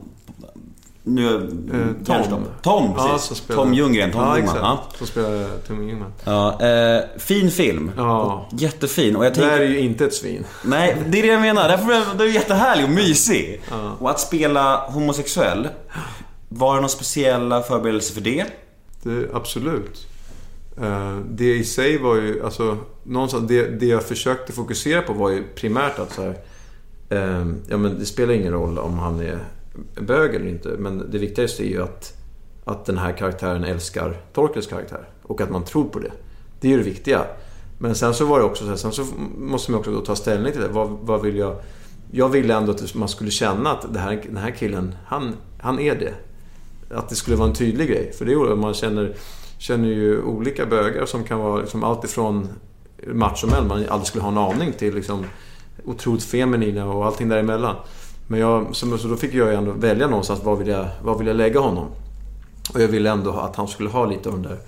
Nu, Eh, Tom. Tom. Tom, ja precis. spelar... Tom Ljunggren, Tom ja, Ljungman. Ja. Som spelar Tom Ljungman. Ja, eh, fin film. Ja. Och Jättefin. Och jag Det tänker, här är ju inte ett svin. Nej, det är det jag menar. Därför är det är jättehärlig och mysig. Ja. Och att spela homosexuell. Var det någon speciella förberedelse för det? Det, absolut. Eh, det i sig var ju, alltså, någonstans, det, det jag försökte fokusera på var ju primärt att så här, eh, ja men det spelar ingen roll om han är bög eller inte, men det viktigaste är ju att, att den här karaktären älskar Torkels karaktär och att man tror på det. Det är ju det viktiga. Men sen så var det också så här, sen så måste man också då ta ställning till det. Vad, vad vill jag... Jag ville ändå att man skulle känna att det här, den här killen, han, han är det. Att det skulle vara en tydlig grej. För det är ju, man känner, känner ju olika bögar som kan vara liksom allt ifrån machomän man aldrig skulle ha en aning till liksom otroligt feminina och allting däremellan. Men jag, så, då fick jag ju ändå välja någonstans var vill jag, var vill jag lägga honom. Och jag ville ändå att han skulle ha lite av den där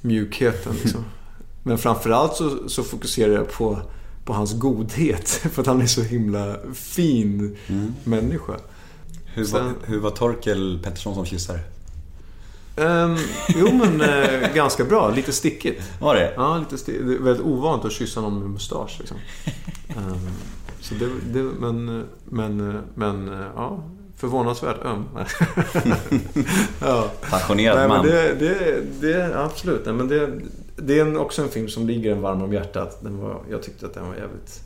mjukheten liksom. Men framförallt så, så fokuserar jag på, på hans godhet. För att han är så himla fin människa. Hur var- var, hur var Torkel Pettersson som kyssare? Um, jo men eh, ganska bra. Lite stickigt. Var det? Ja, lite sti- det är väldigt ovanligt att kyssa någon med mustasch. Liksom. Ehm, så det, det, men, men, men ja, förvånansvärt öm. ja. Passionerad Nej, men man. det, det, det, absolut. Nej, men det, det är en, också en film som ligger en varm om hjärtat. Den var, jag tyckte att den var jävligt,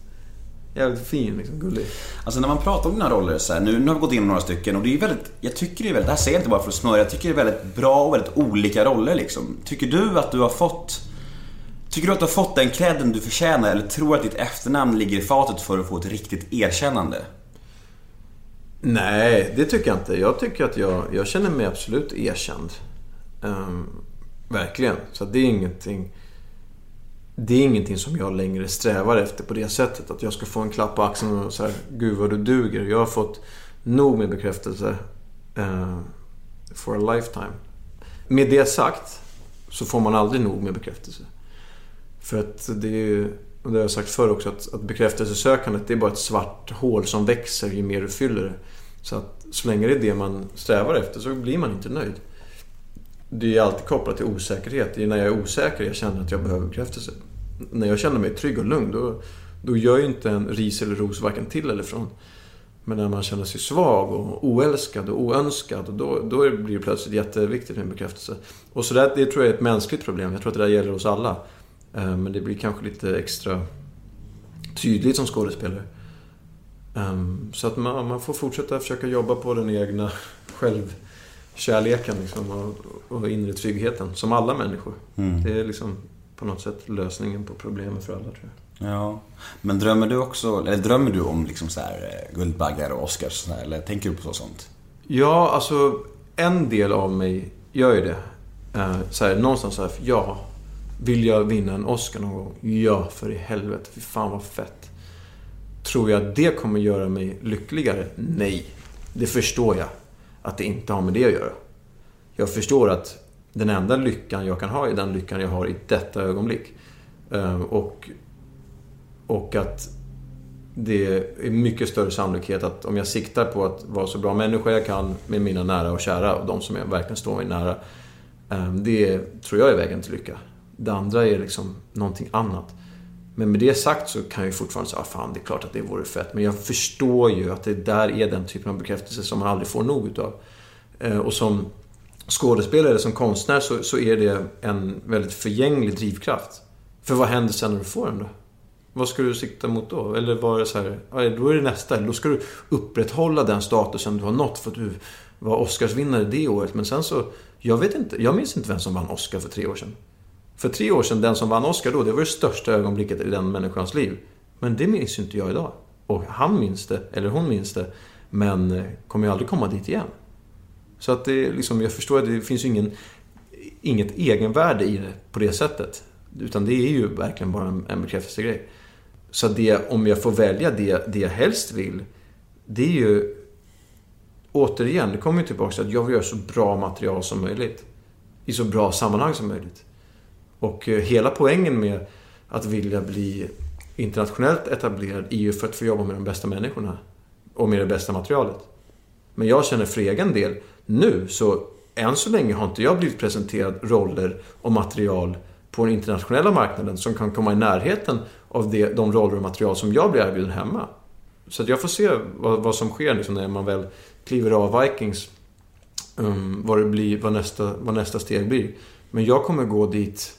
jävligt fin, liksom, gullig. Alltså när man pratar om dina roller så här, nu, nu har vi gått in några stycken och det är väldigt, jag tycker det är väldigt, det här säger jag inte bara för att snurra, jag tycker det är väldigt bra och väldigt olika roller liksom. Tycker du att du har fått, tycker du att du har fått den credden du förtjänar eller tror att ditt efternamn ligger i fatet för att få ett riktigt erkännande? Nej, det tycker jag inte. Jag tycker att jag, jag känner mig absolut erkänd. Ehm, verkligen. Så det är ingenting... Det är ingenting som jag längre strävar efter på det sättet. Att jag ska få en klapp på axeln och så här, Gud vad du duger. Jag har fått nog med bekräftelse uh, for a lifetime. Med det sagt så får man aldrig nog med bekräftelse. För att det är ju, och det har jag sagt förr också, att, att bekräftelsesökandet det är bara ett svart hål som växer ju mer du fyller det. Så att så länge det är det man strävar efter så blir man inte nöjd. Det är alltid kopplat till osäkerhet. Det är när jag är osäker jag känner att jag behöver bekräftelse. När jag känner mig trygg och lugn då, då gör ju inte en ris eller ros varken till eller från. Men när man känner sig svag och oälskad och oönskad då, då blir det plötsligt jätteviktigt med bekräftelse. Och så där, det tror jag är ett mänskligt problem. Jag tror att det där gäller oss alla. Eh, Men det blir kanske lite extra tydligt som skådespelare. Ehm, Så att man, man får fortsätta försöka jobba på den egna självkärleken liksom, och, och inre tryggheten. Som alla människor. Det är liksom på något sätt lösningen på problemen för alla tror jag. Ja. Men drömmer du också, eller drömmer du om liksom så här Guldbaggar och Oscars eller tänker du på så sånt? Ja, alltså en del av mig gör ju det. Eh, så här, någonstans så här, ja. Vill jag vinna en Oscar någon gång? Ja, för i helvete. Fy fan vad fett. Tror jag att det kommer göra mig lyckligare? Nej. Det förstår jag. Att det inte har med det att göra. Jag förstår att den enda lyckan jag kan ha är den lyckan jag har i detta ögonblick. Ehm, och, och att det är mycket större sannolikhet att om jag siktar på att vara så bra människa jag kan med mina nära och kära och de som jag verkligen står mig nära. Ehm, det tror jag är vägen till lycka. Det andra är liksom någonting annat. Men med det sagt så kan jag ju fortfarande säga, ah, fan det är klart att det vore fett. Men jag förstår ju att det där är den typen av bekräftelse som man aldrig får nog utav. Eh, och som skådespelare som konstnär så, så är det en väldigt förgänglig drivkraft. För vad händer sen när du får den då? vad ska du sikta mot då? Eller var det så här, ah, då är det nästa. Då ska du upprätthålla den statusen du har nått för att du var Oscarsvinnare det året. Men sen så, jag vet inte, jag minns inte vem som vann Oscar för tre år sedan. För tre år sedan, den som vann Oscar då, det var det största ögonblicket i den människans liv. Men det minns ju inte jag idag. Och han minns det, eller hon minns det, men eh, kommer ju aldrig komma dit igen. Så att det liksom, jag förstår att det finns ju ingen, inget egenvärde i det på det sättet. Utan det är ju verkligen bara en, en bekräftelsegrej. Så det, om jag får välja det, det jag helst vill, det är ju... Återigen, det kommer ju tillbaka till att jag vill göra så bra material som möjligt. I så bra sammanhang som möjligt. Och eh, hela poängen med att vilja bli internationellt etablerad är ju för att få jobba med de bästa människorna. Och med det bästa materialet. Men jag känner för egen del, nu så än så länge har inte jag blivit presenterad roller och material på den internationella marknaden som kan komma i närheten av det, de roller och material som jag blir erbjuden hemma. Så att jag får se vad, vad som sker liksom när man väl kliver av Vikings. Um, vad, det blir, vad, nästa, vad nästa steg blir. Men jag kommer gå dit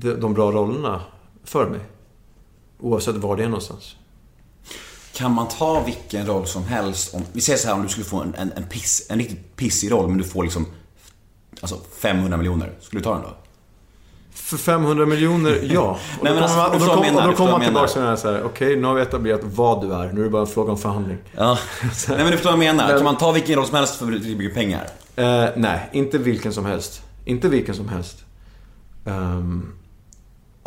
de, de bra rollerna för mig. Oavsett var det är någonstans. Kan man ta vilken roll som helst? Om, vi säger så här om du skulle få en, en, en, piss, en riktigt pissig roll men du får liksom alltså 500 miljoner. Skulle du ta den då? För 500 miljoner, ja. Och då Nej, alltså, man, då kommer, menar, och då kommer man tillbaka till den här så här, okej, nu har vi etablerat vad du är. Nu är det bara en fråga om förhandling. Ja. Nej men du förstår vad jag menar. Men- Kan man ta vilken roll som helst för riktigt mycket pengar? Eh, nej, inte vilken som helst. Inte vilken som helst. Ehm,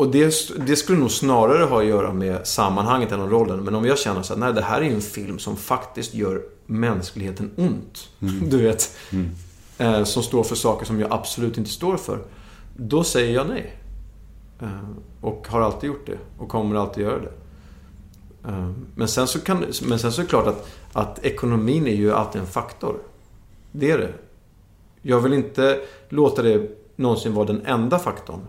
och det, det skulle nog snarare ha att göra med sammanhanget än om rollen. Men om jag känner så här, nej det här är en film som faktiskt gör mänskligheten ont. Du vet. Eh, som står för saker som jag absolut inte står för. Då säger jag nej. Eh, och har alltid gjort det. Och kommer alltid göra det. Eh, men, sen så kan, men sen så är det klart att, att ekonomin är ju alltid en faktor. Det är det. Jag vill inte låta det någonsin vara den enda faktorn.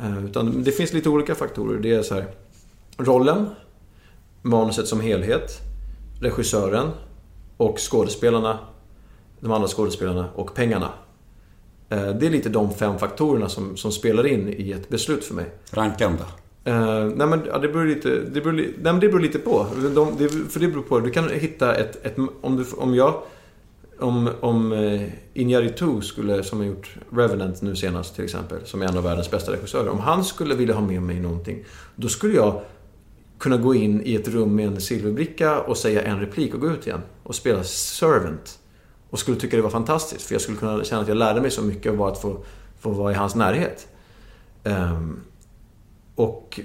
Eh, Utan det finns lite olika faktorer. Det är så här, rollen, manuset som helhet, regissören och skådespelarna, de andra skådespelarna och pengarna. Eh, Det är lite de fem faktorerna som, som spelar in i ett beslut för mig. Ranka dem då. Uh, nej men ja, det beror lite, det beror, nej, men det beror lite på. De, det, för det beror på, du kan hitta ett, ett om, du, om jag, om, om uh, Iñárritu skulle, som har gjort Revenant nu senast till exempel, som är en av världens bästa regissörer. Om han skulle vilja ha med mig någonting, då skulle jag kunna gå in i ett rum med en silverbricka och säga en replik och gå ut igen. Och spela Servant. Och skulle tycka det var fantastiskt, för jag skulle kunna känna att jag lärde mig så mycket av bara att få, få vara i hans närhet. Um, och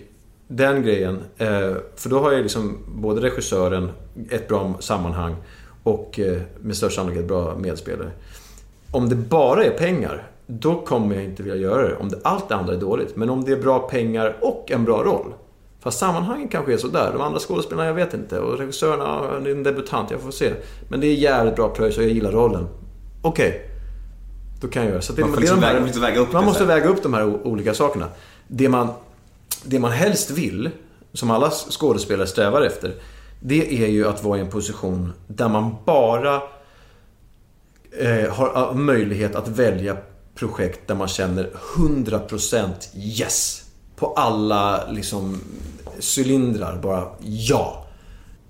den grejen, uh, för då har jag liksom både regissören, ett bra sammanhang och eh, med största sannolikhet bra medspelare. Om det bara är pengar, då kommer jag inte vilja göra det. Om det, allt det andra är dåligt. Men om det är bra pengar och en bra roll. Fast sammanhangen kanske är sådär. De andra skådespelarna, jag vet inte. Och regissören, ja, är en debutant, jag får se. Men det är jävligt bra pröjs och jag gillar rollen. Okej. Då kan jag göra. Så det, Man får liksom de här- väga- måste väga upp Man det måste väga upp de här olika sakerna. Det man, det man helst vill, som alla skådespelare strävar efter, det är ju att vara i en position där man bara eh, har eh, möjlighet att välja projekt där man känner 100% yes. På alla liksom cylindrar, bara ja.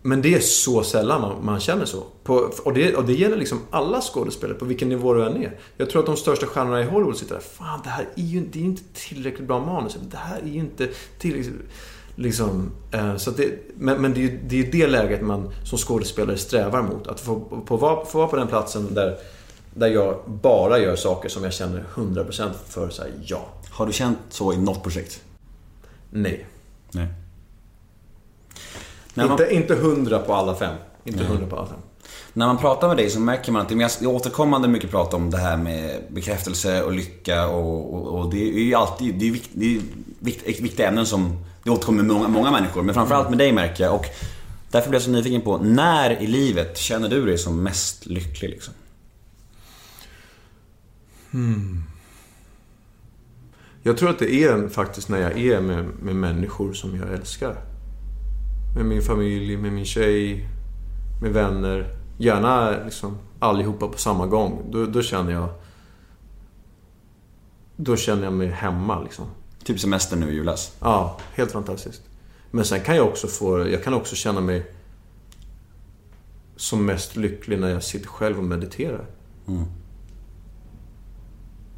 Men det är så sällan man, man känner så. På, och, det, och det gäller liksom alla skådespelare, på vilken nivå du än är. Jag tror att de största stjärnorna i Hollywood sitter där. Fan, det här är ju det är inte tillräckligt bra manus. Det här är ju inte tillräckligt... Liksom, eh, så det, men men det, är ju, det är det läget man som skådespelare strävar mot. Att få, på, vara- få vara på den platsen där, där jag bara gör saker som jag känner 100% för så här, ja. Har du känt så i något projekt? Nej. Nej. Man, Inte, inte 100 på alla fem. Inte 100 på alla fem. när man pratar med dig så märker man att det är återkommande mycket prat om det här med bekräftelse och lycka och, och, och det är ju alltid det är vikt, det är vikt, viktiga ämnen som det återkommer med många, många människor. Men framförallt med dig märker jag och därför blir jag så nyfiken på när i livet känner du dig som mest lycklig liksom? Hmm. Jag tror att det är faktiskt när jag är med, med människor som jag älskar. Med min familj, med min tjej, med vänner. Gärna liksom allihopa på samma gång. Då, då känner jag... Då känner jag mig hemma liksom. Typ semester nu i julas. Ja, helt fantastiskt. Men sen kan jag också få, jag kan också känna mig som mest lycklig när jag sitter själv och mediterar.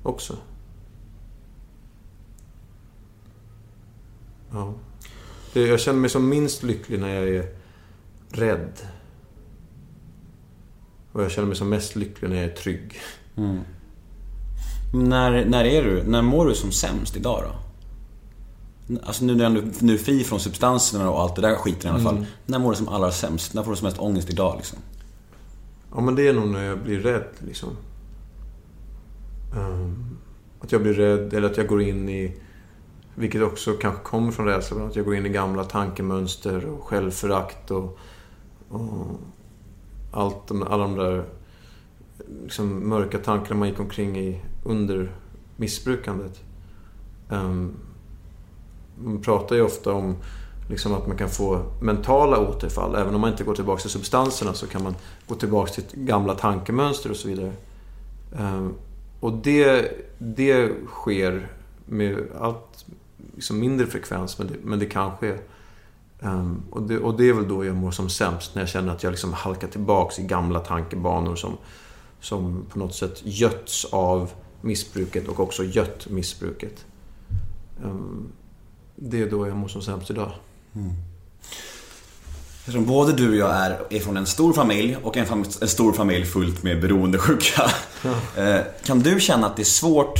Också. Ja. Jag känner mig som minst lycklig när jag är rädd. Och jag känner mig som mest lycklig när jag är trygg. När, när är du, när mår du som sämst idag då? Alltså nu när du nu är fri från substanserna och allt det där skiten i alla fall. När mår du som allra sämst? När får du som mest ångest idag liksom? Ja, men det är nog när jag blir rädd, liksom. Ehm, att jag blir rädd, eller att jag går in i... Vilket också kanske kommer från rädsla, att jag går in i gamla tankemönster och självförakt och... och allt alla de där liksom, mörka tankarna man gick omkring i under missbrukandet. Ehm, man pratar ju ofta om liksom att man kan få mentala återfall. Även om man inte går tillbaka till substanserna så kan man gå tillbaka till gamla tankemönster och så vidare. Ehm, och det, det sker med allt liksom mindre frekvens, men det, men det kan ske. Ehm, och, det, och det är väl då jag mår som sämst, när jag känner att jag liksom halkar tillbaka i gamla tankebanor som, som på något sätt götts av missbruket och också gött missbruket. Ehm, det är då jag mår som sämst idag. Eftersom både du och jag är, är från en stor familj och en, fam en stor familj fullt med beroendesjuka. Eh, Kan du känna att det är svårt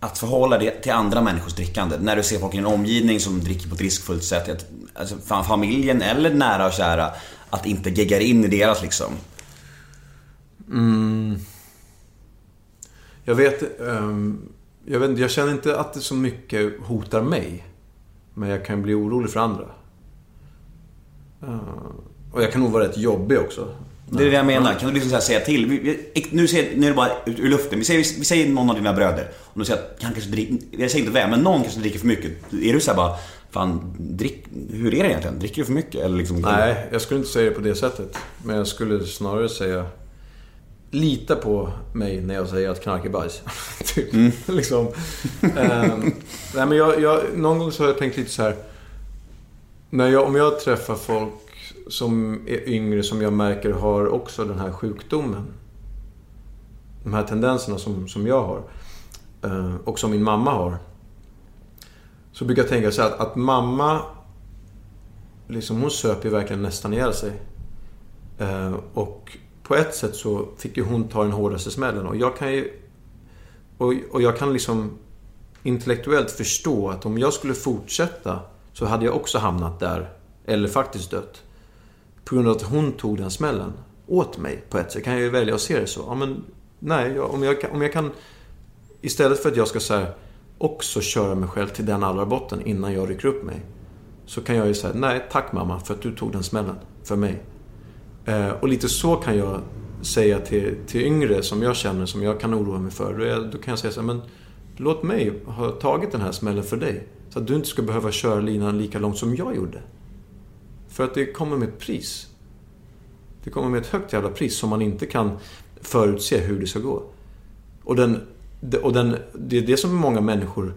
att förhålla dig till andra människors drickande? När du ser folk i din omgivning som dricker på ett riskfullt sätt. Att, alltså, familjen eller nära och kära. Att inte gegga in i deras liksom. Jag vet, ehm, jag vet jag känner inte att det så mycket hotar mig. Men jag kan bli orolig för andra. Eh, och jag kan nog vara rätt jobbig också. Det är det jag menar. Kan du liksom säga till? Vi, nu, ser, nu är det bara ut ur luften. Vi säger, vi säger någon av dina bröder. Och du säger att han kanske dricker, jag säger inte vem, men någon kanske dricker för mycket. Är du så här bara, fan, drick, hur är det egentligen? Dricker du för mycket? Eller liksom, Nej, jag skulle inte säga det på det sätt. Men jag skulle snarare säga Lita på mig när jag säger att knark är bajs. typ. liksom. Ehm, nej, men jag, jag, någon gång så har jag tänkt lite så här. När jag, om jag träffar folk som är yngre som jag märker har också den här sjukdomen. De här tendenserna som, som jag har. eh, och som min mamma har. Så brukar jag tänka så här att, att mamma liksom, hon söp ju verkligen nästan ihjäl sig. Eh, och på ett sätt så fick ju hon ta den hårdaste smällen. Och jag kan ju... Och, och jag kan liksom intellektuellt förstå att om jag skulle fortsätta så hade jag också hamnat där. Eller faktiskt dött. På grund av att hon tog den smällen åt mig på ett sätt. Kan jag ju välja att se det så. Ja, men nej, jag, om, jag, kan- om jag kan... Istället för att jag ska så här, också köra mig själv till den allra botten innan jag rycker upp mig. Så kan jag ju säga, nej tack mamma för att du tog den smällen för mig. Eh, och lite så kan jag säga till, till yngre som jag känner, som jag kan oroa mig för. Då, är- då kan jag säga så här, men låt mig ha tagit den här smällen för dig. Så att du inte ska behöva köra linan lika långt som jag gjorde. För att det kommer med ett pris. Det kommer med ett högt jävla pris som man inte kan förutse hur det ska gå. Och, den, och den, det är det som många människor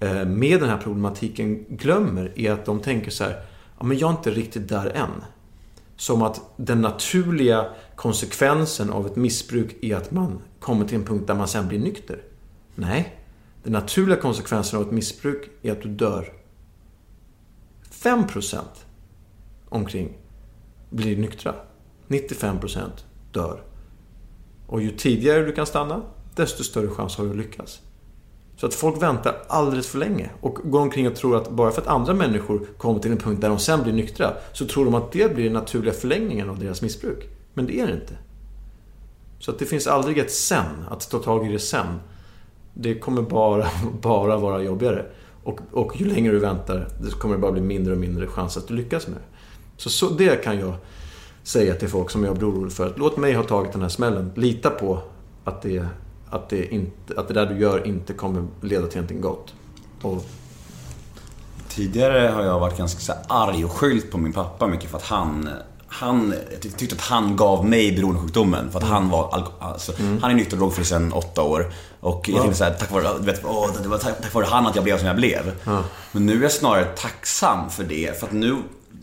eh, med den här problematiken glömmer. Är att de tänker så här, ja men jag är inte riktigt där än. Som att den naturliga konsekvensen av ett missbruk är att man kommer till en punkt där man sen blir nykter. Nej. Den naturliga konsekvensen av ett missbruk är att du dör. 5% omkring blir nyktra. 95% dör. Och ju tidigare du kan stanna, desto större chans har du att lyckas. Så att folk väntar alldeles för länge och går omkring och tror att bara för att andra människor kommer till en punkt där de sen blir nyktra så tror de att det blir den naturliga förlängningen av deras missbruk. Men det är det inte. Så att det finns aldrig ett sen, att ta tag i det sen. Det kommer bara, bara vara jobbigare. Och, och ju längre du väntar, det kommer det bara bli mindre och mindre chans att du lyckas med det. Så, så det kan jag säga till folk som jag blir orolig för. Att låt mig ha tagit den här smällen. Lita på att det, att det, inte, att det där du gör inte kommer leda till någonting gott. Och, Tidigare har jag varit ganska så arg och skyllt på min pappa mycket för att han, han, jag tyckte att han gav mig beroendesjukdomen för att han var alltså, Han är nykter och drogfri sedan åtta år. Och jag tänkte såhär, tack vare, vet, åh, det var tack, tack vare han att jag blev som jag blev. Men nu är jag snarare tacksam för det. För att nu,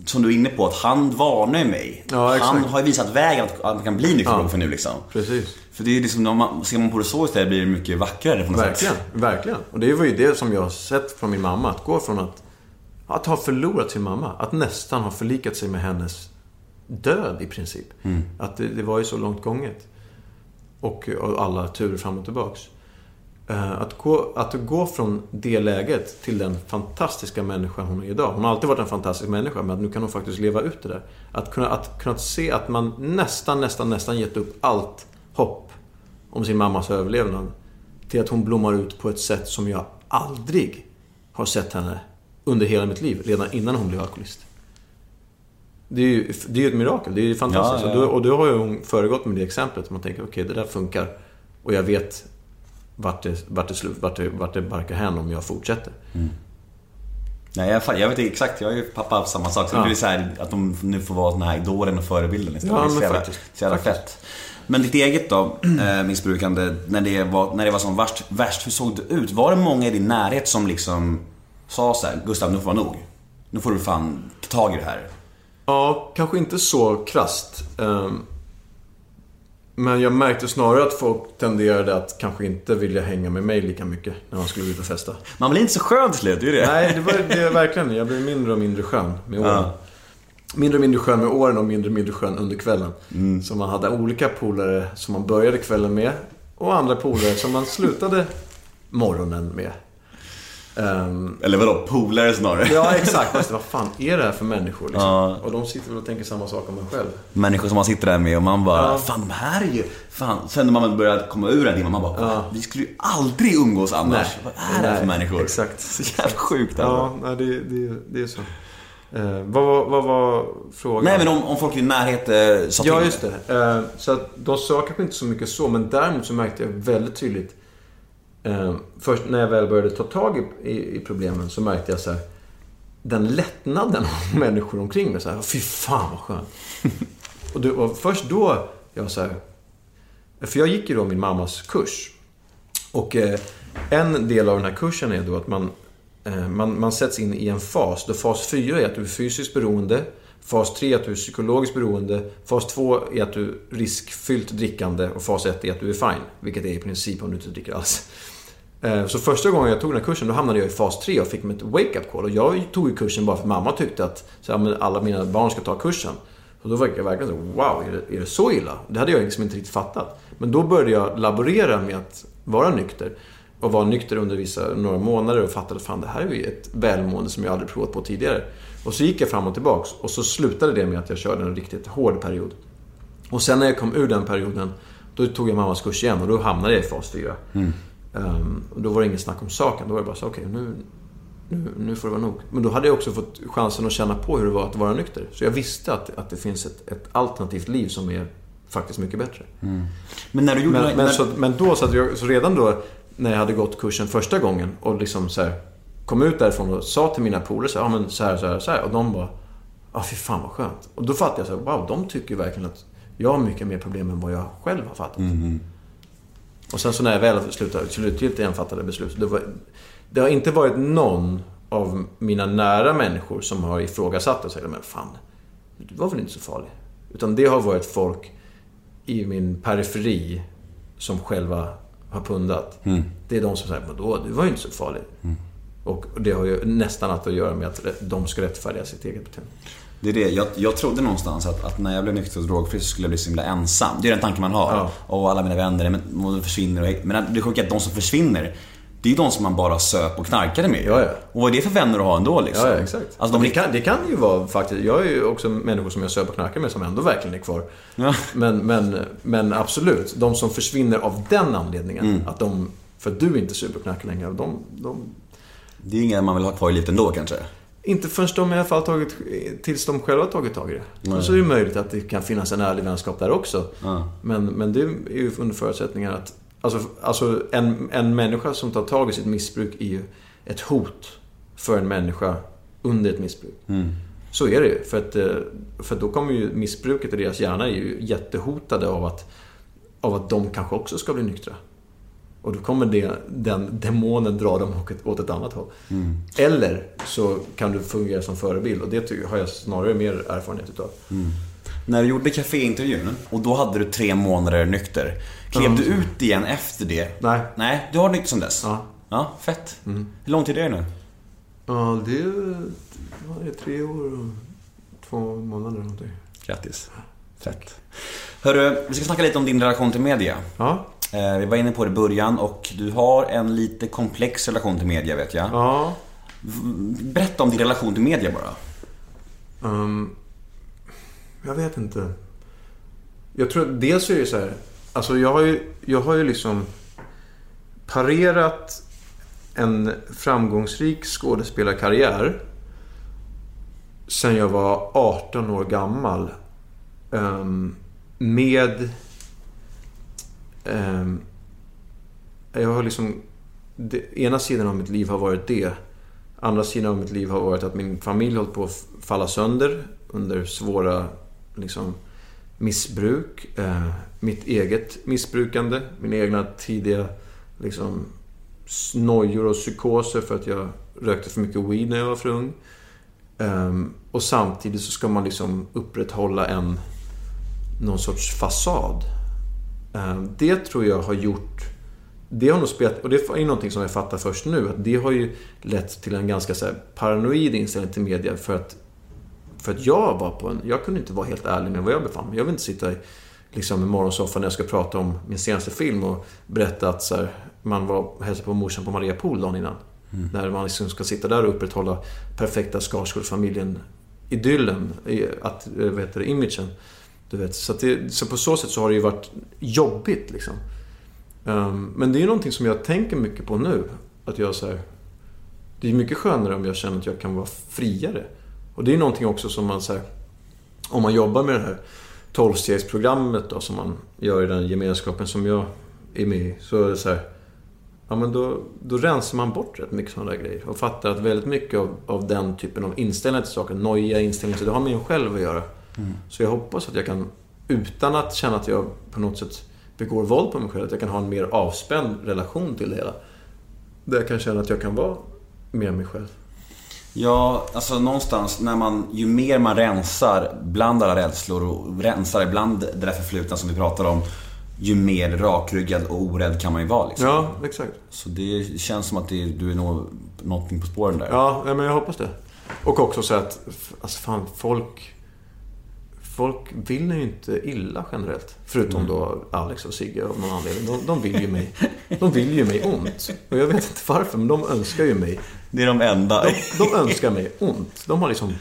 som du är inne på, att han varnar ju mig. Ja, han har ju visat vägen att, att man kan bli nykter och drogfri nu liksom. Precis. För det är liksom, om man, ser man på det så istället blir det mycket vackrare på något Verkligen, sätt. verkligen. Och det var ju det som jag har sett från min mamma. Att gå från att, att ha förlorat sin mamma, att nästan ha förlikat sig med hennes död i princip. Att det, det var ju så långt gånget. Och, och alla turer fram och tillbaks. Eh, Att gå, att gå från det läget till den fantastiska människa hon är idag. Hon har alltid varit en fantastisk människa, men nu kan hon faktiskt leva ut det där. Att kunna, att kunna se att man nästan, nästan, nästan gett upp allt hopp om sin mammas överlevnad. Till att hon blommar ut på ett sätt som jag aldrig har sett henne under hela mitt liv. Redan innan hon blev alkoholist. Det är ju det är ett mirakel. Det är ju fantastiskt. Ja, ja. Och, då, och då har ju hon föregått med det exemplet. Man tänker, okej, det där funkar. Och jag vet vart det, vart det, slut, vart det, vart det barkar hän om jag fortsätter. Nej, jag, jag vet inte exakt, jag är ju pappa haft samma sak. Så Ja. det blir så här att de nu får vara den här idolen och förebilden istället. Ja, det är så jävla, faktiskt. så jävla fett. Men ditt eget då, eh, missbrukande, när det var, när det var som värst, värst, hur såg det ut? Var det många i din närhet som liksom sa så här, Gustav, nu får vara nog. Nu får du fan ta tag i det här. Ja, kanske inte så krasst. Ehm, Men jag märkte snarare att folk tenderade att kanske inte vilja hänga med mig lika mycket när man skulle ut och festa. Man blir inte så skön till slut, det är det. Nej, det var det verkligen. Jag blev mindre och mindre skön med åren. Ja. Mindre och mindre skön med åren och mindre och mindre skön under kvällen. Så man hade olika polare som man började kvällen med och andra polare som man slutade morgonen med. Ehm, Eller vadå, polare snarare. ja, exakt. Fast vad fan är det här för människor liksom? Ja. Och de sitter väl och tänker samma sak om en själv. Människor som man sitter där med och man bara, Ja. fan de här är ju... Fan. Sen när man börjar komma ur den dimman, man bara, Ja. vi skulle ju aldrig umgås annars. Nej. Vad är det här för människor? exakt. Så jävla sjukt alltså. Ja, nej, det, det, det är så. Eh, vad, var- vad var frågan? Nej men om, om folk i närhet eh, sa till Ja, just det. Eh, så att de sa kanske inte så mycket så, men däremot så märkte jag väldigt tydligt eh, Först när jag väl började ta tag i, i, i problemen så märkte jag så här Den lättnaden av människor omkring mig. Så här, Fy fan vad skönt. och det var först då jag så här, För jag gick ju då min mammas kurs. Och eh, en del av den här kursen är då att man, eh, man, man sätts in i en fas. Då fas 4 är att du är fysiskt beroende. Fas 3 är att du är psykologiskt beroende. Fas 2 är att du är riskfyllt drickande. Och fas 1 är att du är fine. Vilket är i princip om du inte dricker alls. Eh, så första gången jag tog den här kursen, då hamnade jag i fas 3 och fick mig ett wake-up call. Och jag tog ju kursen bara för att mamma tyckte att så alla mina barn ska ta kursen. Och då var jag verkligen så, wow, är det, är det så illa? Det hade jag liksom inte riktigt fattat. Men då började jag laborera med att vara nykter. Och vara nykter under vissa, några månader och fattade att fan, det här är ju ett välmående som jag aldrig provat på tidigare. Och så gick jag fram och tillbaks. Och så slutade det med att jag körde en riktigt hård period. Och sen när jag kom ur den perioden, då tog jag mammas kurs igen och då hamnade jag i fas 4. Ehm, och då var det ingen snack om saken. Då var det bara så, okej, nu, nu, nu får det vara nog. Men då hade jag också fått chansen att känna på hur det var att vara nykter. Så jag visste att, att det finns ett, ett alternativt liv som är faktiskt mycket bättre. Men när du gjorde... Men, men, när, så, men då, så, jag, så redan då när jag hade gått kursen första gången och liksom så här, kom ut därifrån och sa till mina polare så här, men så här, så här, så här. Och de bara, ja fy fan vad skönt. Och då fattade jag så här, wow, de tycker verkligen att jag har mycket mer problem än vad jag själv har fattat. Och sen så när jag väl slutade, slutgiltigt fattade beslut, det, var, det har inte varit någon av mina nära människor som har ifrågasatt och sagt, men fan, du var väl inte så farlig? Utan det har varit folk i min periferi som själva har pundat. Det är de som säger, vadå, du var ju inte så farlig. Och det har ju nästan allt att göra med att de ska rättfärdiga sitt eget beteende. Det är det. Jag, jag trodde någonstans att, att när jag blev nykter och drogfri så skulle jag bli så himla ensam. Det är den tanken man har. Ja. Och alla mina vänner men, de försvinner. Och, men det sjuka är att de som försvinner, det är ju de som man bara söp och knarkade med. Ja, ja. Och vad är det för vänner att ha ändå liksom? Ja, exakt. Alltså, de, det, kan, det kan ju vara faktiskt, jag är ju också människor som jag söp och knarkar med som ändå verkligen är kvar. Ja. Men, men, men absolut, de som försvinner av den anledningen, att de, för att du inte super och knarkar längre, de, de det är inga man vill ha kvar i livet ändå kanske. Inte förrän de i alla fall tagit, tills de själva tagit tag i det. Och så är det möjligt att det kan finnas en ärlig vänskap där också. Ja. Men, men det är ju under förutsättningar att... Alltså, alltså en, en människa som tar tag i sitt missbruk är ju ett hot för en människa under ett missbruk. Så är det ju. För, att, eh, för då kommer ju missbruket i deras hjärna är ju jättehotade av att, av att de kanske också ska bli nyktra. Och då kommer det, den demonen dra dem åt ett, annat håll. Eller så kan du fungera som förebild och det har jag snarare mer erfarenhet utav. När du gjorde kaféintervjun och då hade du tre månader nykter. Klev du ut igen efter det? Nej. Nej, du har nykter sedan dess? Ja. Ja, fett. Hur lång tid är det nu? Ja, det är, vad är det, tre år och två månader någonting. Grattis. Fett. Hörru, vi ska snacka lite om din relation till media. Ja. Eh, Vi var inne på det i början och du har en lite komplex relation till media vet jag. Ja. Berätta om din relation till media bara. Ehm, jag vet inte. Jag tror dels är det så här. Alltså jag har ju, jag har ju liksom parerat en framgångsrik skådespelarkarriär sen jag var 18 år gammal. ehm, med... Ehm, jag har liksom... Det, ena sidan av mitt liv har varit det. Andra sidan av mitt liv har varit att min familj hållit på att falla sönder under svåra liksom, missbruk. Eh, mitt eget missbrukande. Mina egna tidiga liksom, snojor och psykoser för att jag rökte för mycket weed när jag var för ung. Eh, och samtidigt så ska man liksom upprätthålla en någon sorts fasad. Ehm, det tror jag har gjort det har nog spelat, och det är någonting som jag fattar först nu, att det har ju lett till en ganska så paranoid inställning till media för att för att jag var på en... Jag kunde inte vara helt ärlig med var jag befann mig. Jag vill inte sitta i liksom, i morgonsoffan när jag ska prata om min senaste film och berätta att så här, man var hälsade på morsan på Maria Pool dagen innan. När man liksom ska sitta där och upprätthålla perfekta Skarsgård-familjen idyllen, i- att, eh, vad heter det, imagen. Du vet, så, att det, så på så sätt så har det ju varit jobbigt liksom. Um, men det är ju någonting som jag tänker mycket på nu. Att jag så här, Det är mycket skönare om jag känner att jag kan vara friare. Och det är ju någonting också som man så här, Om man jobbar med det här 12-stegsprogrammet då som man gör i den gemenskapen som jag är med i. Så är det så här, Ja men då, då rensar man bort rätt mycket sådana där grejer. Och fattar att väldigt mycket av, av den typen av inställning till saker, nojiga inställningar, till det har med en själv att göra. Så jag hoppas att jag kan, utan att känna att jag på något sätt begår våld på mig själv, att jag kan ha en mer avspänd relation till det hela. Där jag kan känna att jag kan vara med mig själv. Ja, alltså någonstans när man, ju mer man rensar bland alla rädslor och rensar ibland det där förflutna som vi pratar om, ju mer rakryggad och orädd kan man ju vara liksom. Ja, exakt. Så det känns som att det, du är nog någonting på spåren där. Ja, men jag hoppas det. Och också så att, alltså fan, folk... Folk vill ju inte illa generellt. Förutom då Alex och Sigge av någon anledning. De, de vill ju mig... De vill ju mig ont. Och jag vet inte varför, men de önskar ju mig... Det är de enda. De, de önskar mig ont. De har liksom...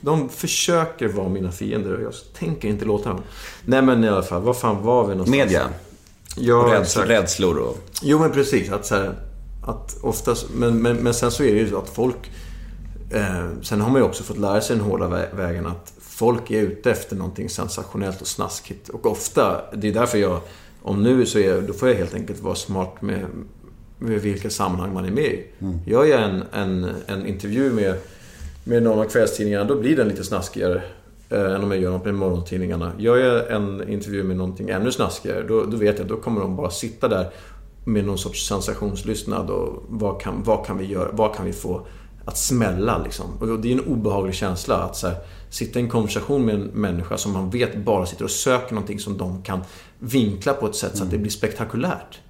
De försöker vara mina fiender och jag tänker inte låta dem. Nej men i alla fall, vad fan var vi någonstans? Media. Ja, exakt. rädslor och... Jo men precis. Att, så här, att oftast, men, men, men sen så är det ju så att folk... Eh, sen har man ju också fått lära sig den hårda vä- vägen att folk är ute efter någonting sensationellt och snaskigt. Och ofta, det är därför jag... Om nu så är, då får jag helt enkelt vara smart med, med vilka sammanhang man är med i. Gör jag en, en, en intervju med, med någon av kvällstidningarna, då blir den lite snaskigare. Eh, än om jag gör något med morgontidningarna. Gör jag en intervju med någonting ännu snaskigare, då, då vet jag då kommer de bara sitta där med någon sorts sensationslystnad och vad kan, vad kan vi göra, vad kan vi få att smälla liksom. Och det är en obehaglig känsla att här, sitta i en konversation med en människa som man vet bara sitter och söker någonting som de kan vinkla på ett sätt så att det blir spektakulärt.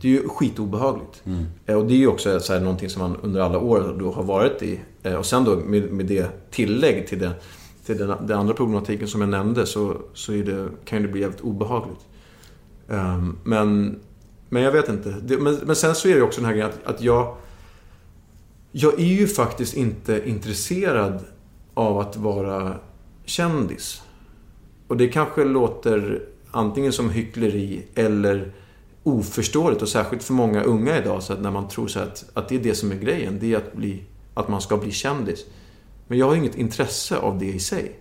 Det är ju skitobehagligt. Eh, Och det är ju också så här, någonting som man under alla år då har varit i. Eh, Och sen då med, med det tillägg till, det, till den, den andra problematiken som jag nämnde så, så är det, kan det bli jävligt obehagligt. Ehm, men, men jag vet inte. Det, men, men sen så är det ju också den här grejen att, att jag... Jag är ju faktiskt inte intresserad av att vara kändis. Och det kanske låter antingen som hyckleri eller oförståeligt och särskilt för många unga idag så att när man tror så att, att det är det som är grejen. Det är att, bli, att man ska bli kändis. Men jag har inget intresse av det i sig.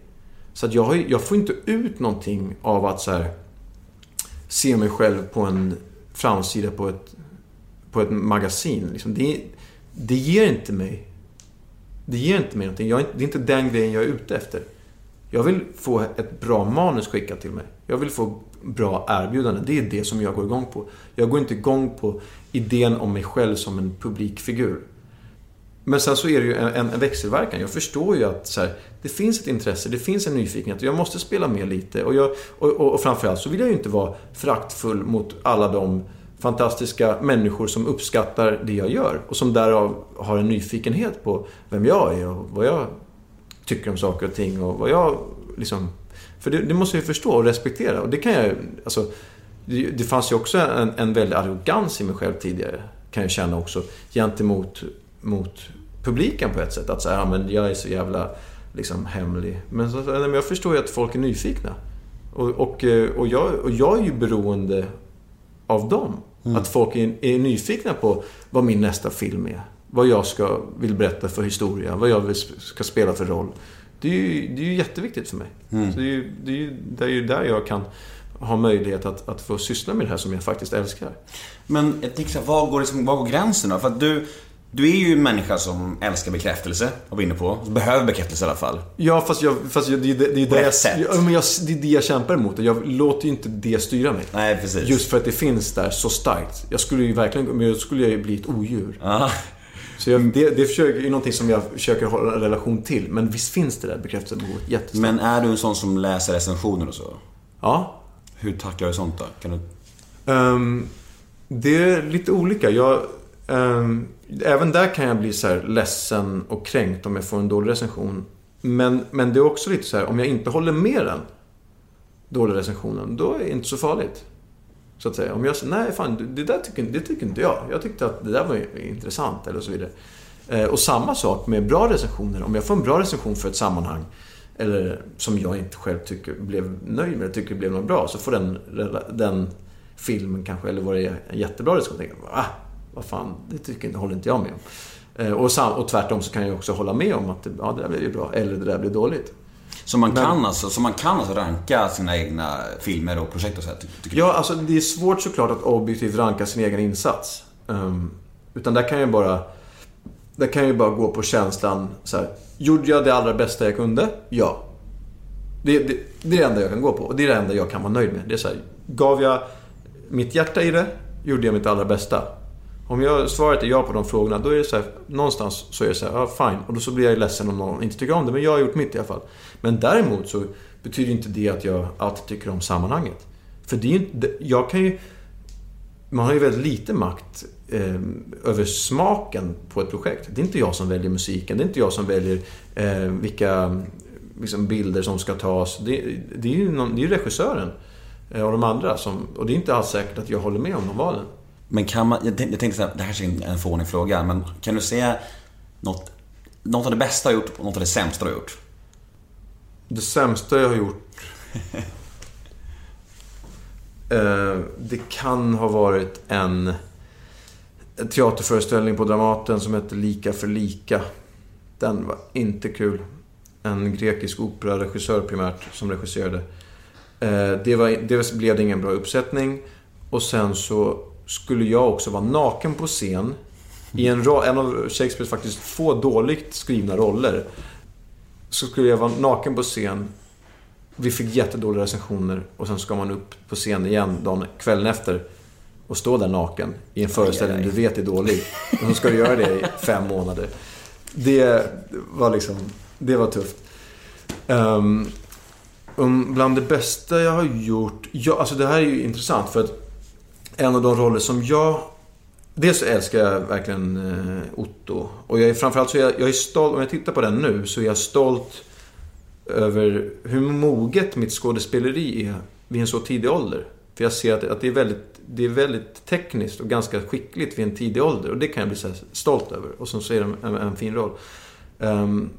Så att jag, har, ju- jag får inte ut någonting av att så här, se mig själv på en framsida på ett, på ett magasin. Liksom. Det, det ger inte mig Det ger inte mig någonting. Jag är inte, det är inte den grejen jag är ute efter. Jag vill få ett bra manus skickat till mig. Jag vill få bra erbjudanden. Det är det som jag går igång på. Jag går inte igång på idén om mig själv som en publikfigur. Men sen så är det ju en, en växelverkan. Jag förstår ju att så här, det finns ett intresse, det finns en nyfikenhet jag måste spela med lite. Och, jag, och, och, och framförallt så vill jag ju inte vara föraktfull mot alla de fantastiska människor som uppskattar det jag gör och som därav har en nyfikenhet på vem jag är och vad jag tycker om saker och ting och vad jag liksom... För det, det måste jag ju förstå och respektera och det kan jag... Alltså, det, det fanns ju också en, en väldig arrogans i mig själv tidigare, kan jag känna också, gentemot mot publiken på ett sätt. Att säga, ja men jag är så jävla liksom hemlig. Men, så, nej, men jag förstår ju att folk är nyfikna. Och, och, eh, och, jag, och jag är ju beroende av dem. Mm. Att folk är, är nyfikna på vad min nästa film är. Vad jag ska, vill berätta för historia. Vad jag vill, ska spela för roll. Det är ju, det är ju jätteviktigt för mig. Mm. Så det är ju det är ju, det är ju där jag kan ha möjlighet att, att få syssla med det här som jag faktiskt älskar. Men jag tänker så här, var går, liksom, var går gränsen då? För att du, du är ju en människa som älskar bekräftelse, var vi inne på. Behöver bekräftelse i alla fall. Ja, fast, jag, fast jag, det, det, det, är det, jag, sätt. men jag, det är det jag kämpar emot. Jag låter ju inte det styra mig. Nej, precis. Just för att det finns där så starkt. Jag skulle ju verkligen, men då skulle jag ju bli ett odjur. Ja. Så jag, det, det försöker, är någonting som jag försöker hålla en relation till. Men visst finns det där bekräftelsebehovet jättestarkt. Men är du en sån som läser recensioner och så? Ja. Hur tacklar du sånt då? Kan du... Ehm, det är lite olika. Jag, ehm, även där kan jag bli så här ledsen och kränkt om jag får en dålig recension. Men, men det är också lite så här, om jag inte håller med den dåliga recensionen, då är det inte så farligt. Så att säga. Om jag säger, nej fan, det där tycker, det tycker inte jag. Jag tyckte att det där var intressant, eller så vidare. Eh, och samma sak med bra recensioner. Om jag får en bra recension för ett sammanhang, eller som jag inte själv tycker blev nöjd med, tycker blev något bra, så får den, den filmen kanske, eller vad det är, en jättebra recension. Tänker jag, ah, vad fan, det tycker inte, håller inte jag med om. Eh, och, sam, och tvärtom så kan jag också hålla med om att ja, det där blev ju bra, eller det där blev dåligt. Så man, Men- kan alltså, så man kan alltså ranka sina egna filmer och projekt och så här, ty- tycker du? Ja, alltså det är svårt såklart att objektivt ranka sin egen insats. Ehm, utan där kan jag bara... Där kan jag bara gå på känslan så här. Gjorde jag det allra bästa jag kunde? Ja. Det, det, det är det enda jag kan gå på. Och det är det enda jag kan vara nöjd med. Det är så här, gav jag mitt hjärta i det? Gjorde jag mitt allra bästa? Om jag svaret är ja på de frågorna, då är det så här, någonstans så är det så här, ja fine. Och då så blir jag ledsen om någon inte tycker om det, men jag har gjort mitt i alla fall. Men däremot så betyder inte det att jag alltid tycker om sammanhanget. För det är ju inte, jag kan ju... Man har ju väldigt lite makt eh, över smaken på ett projekt. Det är inte jag som väljer musiken, det är inte jag som väljer eh, vilka liksom, bilder som ska tas. Det, det är ju någon, det är regissören eh, och de andra som... Och det är inte alls säkert att jag håller med om de valen. Men kan man, jag tänkte, jag tänkte så här, det här är en fånig fråga, men kan du säga något, något av det bästa du har gjort och något av det sämsta du har gjort? Det sämsta jag har gjort... eh, det kan ha varit en, teaterföreställning på Dramaten som hette Lika för lika. Den var inte kul. En grekisk operaregissör primärt som regisserade. Eh, det, var, det blev ingen bra uppsättning. Och sen så skulle jag också vara naken på scen. I en, ro- en av Shakespeares faktiskt få dåligt skrivna roller så skulle jag vara naken på scen. Vi fick jättedåliga recensioner och sen ska man upp på scen igen dagen, kvällen efter och stå där naken i en föreställning du vet är dålig. Och så ska du göra det i fem månader. Det var liksom, det var tufft. Um, um, bland det bästa jag har gjort, ja, alltså det här är ju intressant för att en av de roller som jag Dels älskar jag verkligen eh, Otto. Och jag är, framförallt så är jag, jag är stolt, om jag tittar på den nu, så är jag stolt över hur moget mitt skådespeleri är vid en så tidig ålder. För jag ser att, att det, är väldigt, det är väldigt tekniskt och ganska skickligt vid en tidig ålder. Och det kan jag bli så här stolt över. Och sen så är det en, en fin roll. Um,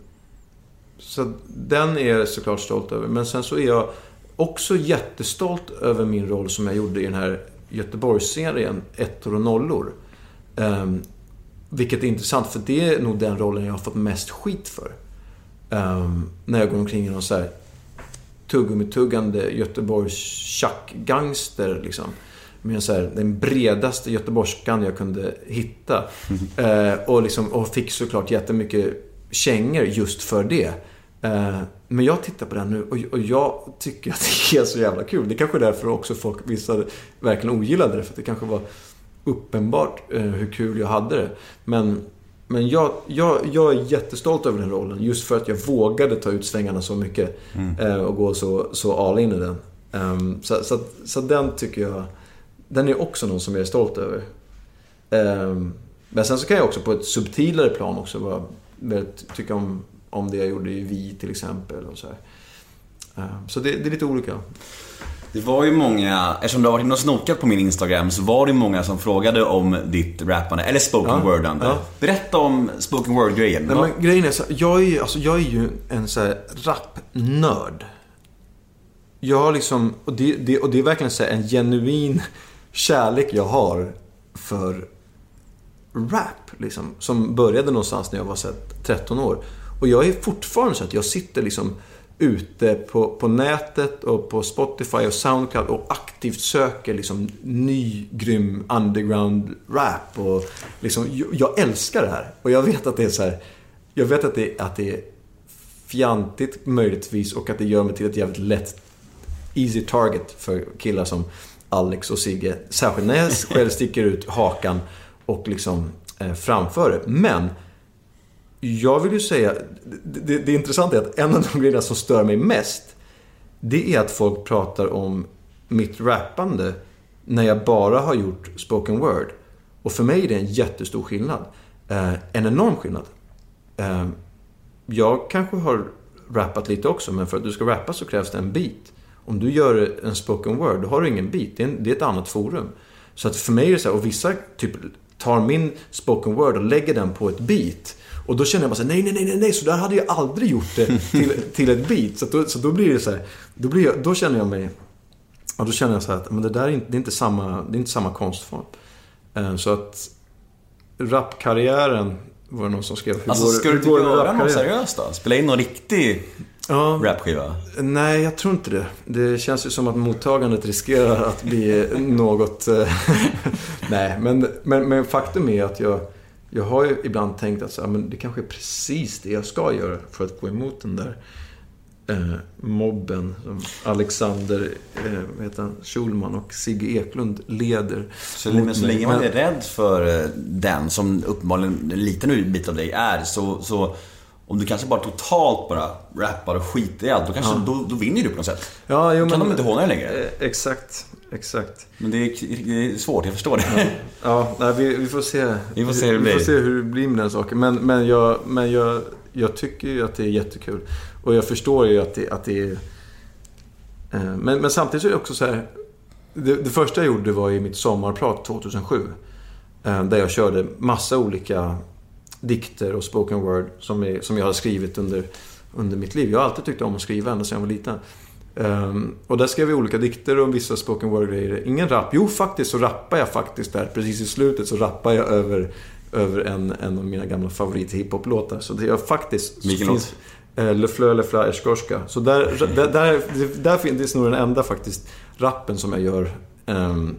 så den är jag såklart stolt över. Men sen så är jag också jättestolt över min roll som jag gjorde i den här Göteborgsserien Ettor och nollor. Um, vilket är intressant för det är nog den rollen jag har fått mest skit för. Ehm, när jag går omkring i någon så här tuggummi-tuggande Göteborgs tjack-gangster liksom. Med så här, den bredaste göteborgskan jag kunde hitta. Eh, och, liksom, och fick såklart jättemycket kängor just för det. Eh, men jag tittar på den nu och, och jag tycker att det är så jävla kul. Det är kanske är därför också folk, vissa verkligen ogillade det. För att det kanske var uppenbart eh, hur kul jag hade det. Men, men jag, jag, jag är jättestolt över den rollen. Just för att jag vågade ta ut svängarna så mycket. Eh, och gå så, så all in i den. Ehm, så, så, så den tycker jag, den är också någon som jag är stolt över. Ehm, men sen så kan jag också på ett subtilare plan också vara tycka om, om det jag gjorde i Vi till exempel. Och så här. Ehm, så det, det är lite olika. Det var ju många, eftersom du har varit inne och snokat på min Instagram, så var det många som frågade om ditt rappande, eller spoken Ja, wordande. ja. Berätta om spoken word-grejen. Nej, men grejen är så jag är, ju- alltså, jag är ju en så här rapnörd. Jag har liksom, och det, det, och det är verkligen så en genuin kärlek jag har för rap. Liksom, som började någonstans när jag var så här, 13 år. Och jag är fortfarande så att jag sitter liksom ute på, på nätet och på Spotify och Soundcloud och aktivt söker liksom ny grym underground rap. Och liksom, jag, älskar det här. Och jag vet att det är så här, jag vet att det, att det är fjantigt möjligtvis och att det gör mig till ett jävligt lätt easy target för killar som Alex och Sigge. Särskilt när jag själv sticker ut hakan och liksom eh, framför det. Men jag vill ju säga, det, det, det intressanta är att en av de grejerna som stör mig mest det är att folk pratar om mitt rappande när jag bara har gjort spoken word. Och för mig är det en jättestor skillnad. Eh, en enorm skillnad. Eh, jag kanske har rappat lite också, men för att du ska rappa så krävs det en beat. Om du gör en spoken word, då har du ingen beat. Det är, en, det är ett annat forum. Så att för mig är det så här, och vissa typ tar min spoken word och lägger den på ett beat. Och då känner jag bara så här, nej, nej, nej, nej, så där hade jag aldrig gjort det till, till ett beat. Så, då, så då blir det så här, då, blir jag, då känner jag mig, ja, då känner jag så här att men det där är inte, det är inte, samma, det är inte samma konstform. Eh, Så att rapkarriären var det någon som skrev. Hur Alltså går- ska hur du går med göra något seriöst då? Spela in någon riktig Ja, rapskiva? nej, jag tror inte det. Det känns ju som att mottagandet riskerar att bli något... eh, nej, men, men, men faktum är att jag, jag har ju ibland tänkt att så, men det kanske är precis det jag ska göra för att gå emot den där eh, mobben som Alexander eh, heter han, Schulman och Sigge Eklund leder. Så, men så länge man är rädd för eh, den, som uppenbarligen en liten bit av dig är, så, så om du kanske bara totalt bara rappar och skiter i allt, då, kanske, då, då vinner du på något sätt. Ja, jo, Då kan men- de inte håna dig längre. Eh, exakt, exakt. Men det är, det är svårt, jag förstår det. Ja, nej, vi, vi får se. Vi får se hur det vi får blir. se hur det blir med den saken. Men, men, jag, men jag, jag tycker ju att det är jättekul. Och jag förstår ju att det, att det är... Eh, men, men samtidigt så är det också så här. Det, det första jag gjorde var i mitt sommarprat 2007. eh, Där jag körde massa olika dikter och spoken word som, är, som jag har skrivit under, under mitt liv. Jag har alltid tyckt om att skriva ända sedan jag var liten. Ehm, och där skrev jag olika dikter och vissa spoken word-grejer. Ingen rap. Jo, faktiskt så rappar jag faktiskt där. Precis i slutet så rappar jag över, över en, en av mina gamla favorit hiphop-låtar. Så det är faktiskt... Vilken låt? eh, Le Fleur, Le Fleur, Eshkorska. Så där, där, där, där finns det nog den enda faktiskt rappen som jag gör ehm,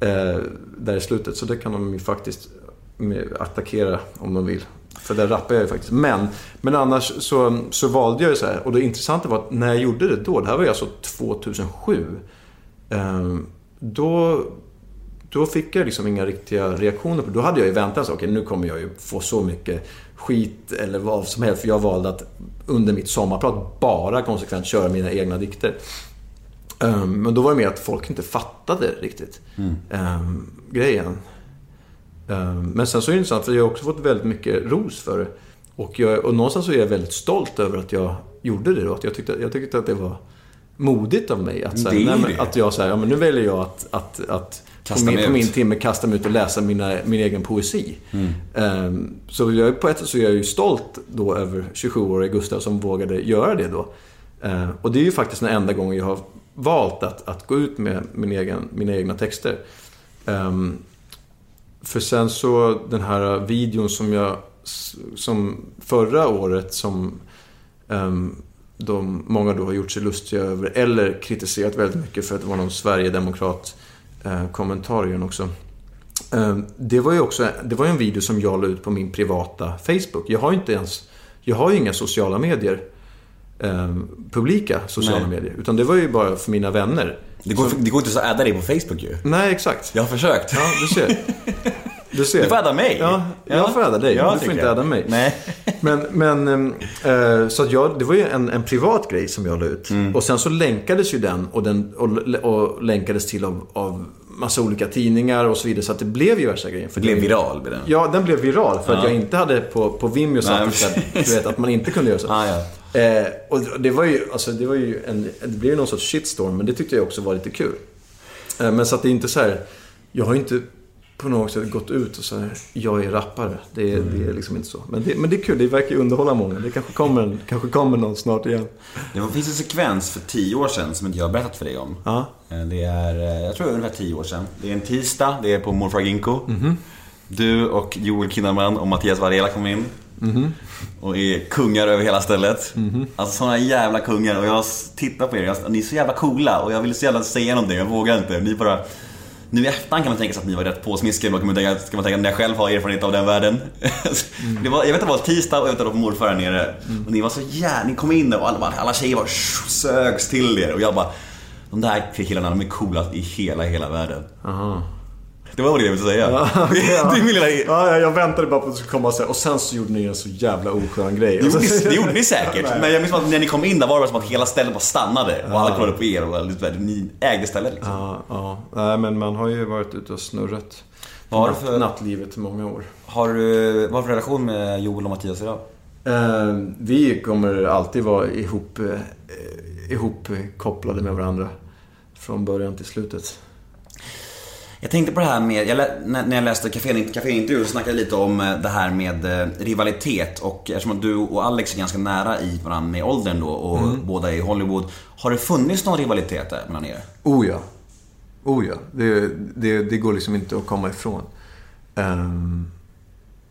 eh, där i slutet. Så det kan de ju faktiskt attackera om de vill. För där rappar jag ju faktiskt. Men, men annars så, så valde jag ju så här. Och det intressanta var att när jag gjorde det då, det här var ju alltså 2007. ehm, då, då fick jag liksom inga riktiga reaktioner. på Då hade jag ju väntat så, okej nu kommer jag ju få så mycket skit eller vad som helst. För jag valde att under mitt sommarprat bara konsekvent köra mina egna dikter. Ehm, men då var det mer att folk inte fattade riktigt ehm, grejen. Ehm, men sen så är det intressant för jag har också fått väldigt mycket ros för det. Och, jag, och någonstans så är jag väldigt stolt över att jag gjorde det då. Att jag, tyckte, jag tyckte att det var modigt av mig. Att, så här, nej, att jag så här, ja, men nu väljer jag att, att, att Kasta på, min, på min timme kasta mig ut och läsa mina, min egen poesi. Ehm, så jag, på ett sätt så är jag ju stolt då över 27-åriga Gustav som vågade göra det då. Ehm, och det är ju faktiskt den enda gången jag har valt att, att gå ut med min egen, mina egna texter. Ehm, för sen så den här videon som jag... Som förra året som ehm, de, många då har gjort sig lustiga över eller kritiserat väldigt mycket för att det var någon Sverigedemokrat eh, kommentar i den också. Eh, det var ju också det var en video som jag la ut på min privata Facebook. Jag har ju inte ens... Jag har ju inga sociala medier. Eh, publika sociala Nej. medier. Utan det var ju bara för mina vänner. Det går, det går inte att adda dig på Facebook ju. Nej, exakt. Jag har försökt. Ja, du ser. Du ser. Du får adda mig. Ja, jag får adda dig. Ja, du får inte jag. adda mig. Nej. Men, men eh, så att jag, det var ju en, en privat grej som jag la ut. Mm. Och sen så länkades ju den och, den och, och länkades till av, av massa olika tidningar och så vidare. Så att det blev ju värsta grejen. För blev det- viral med den. Ja, den blev viral för att Ja. jag inte hade på, på Vimeo satt så här, du vet att man inte kunde göra så. Ah, ja. Eh, och det var ju, alltså det var ju en, det blev ju någon sorts shitstorm, men det tyckte jag också var lite kul. Eh, men så att det är inte så här, jag har ju inte på något sätt gått ut och så här, jag är rappare. Det är, det är liksom inte så. Men det, men det är kul, det verkar ju underhålla många. Det kanske kommer, kanske kommer någon snart igen. Det var- finns en sekvens för tio år sedan som inte jag har berättat för dig om. Ja. Eh, Det är, eh, jag tror det är ungefär tio år sedan. Det är en tisdag, det är på Morfar Ginkgo. Du och Joel Kinnaman och Mattias Varela kom in. Och är kungar över hela stället. Alltså sådana jävla kungar. Och jag tittar på er, jag, ni är så jävla coola. Och jag vill så jävla säga någonting, jag vågar inte. Ni bara... Nu i efterhand kan man tänka sig att ni var rätt. Då kan man tänka, ska man tänka att jag själv har erfarenhet av den världen. det var, jag vet att det var tisdag och jag var på morfar här nere. Och ni var så jävla... Ni kom in och alla, alla tjejer bara sögs till er. Och jag bara... De där killarna, de är coolast i hela, hela världen. Det var vad jag ville säga. det är min lilla... Ja, ja, jag väntade bara på att det skulle komma så här, och sen så gjorde ni en så jävla oskön grej. Det gjorde, ni, det gjorde ni säkert. Men jag minns att när ni kom in där var det som att hela stället bara stannade. Och alla kollade på er och ni ägde stället liksom. Ja, ja. Nej, men man har ju varit ute och snurrat. Vad har du Natt- för- Nattlivet i många år. Har du, vad du för relation med Joel och Mattias idag? Eh, vi kommer alltid vara ihop, eh, ihop kopplade med varandra. Från början till slutet. Jag tänkte på det här med, jag när, jag läste Café- Café-intervjun så snackade jag lite om eh, det här med eh, rivalitet och eftersom du och Alex är ganska nära i varandra med åldern då och båda är i Hollywood. Har det funnits någon rivalitet där mellan er? Oh ja. Oh ja. Det, det, det går liksom inte att komma ifrån. Ehm,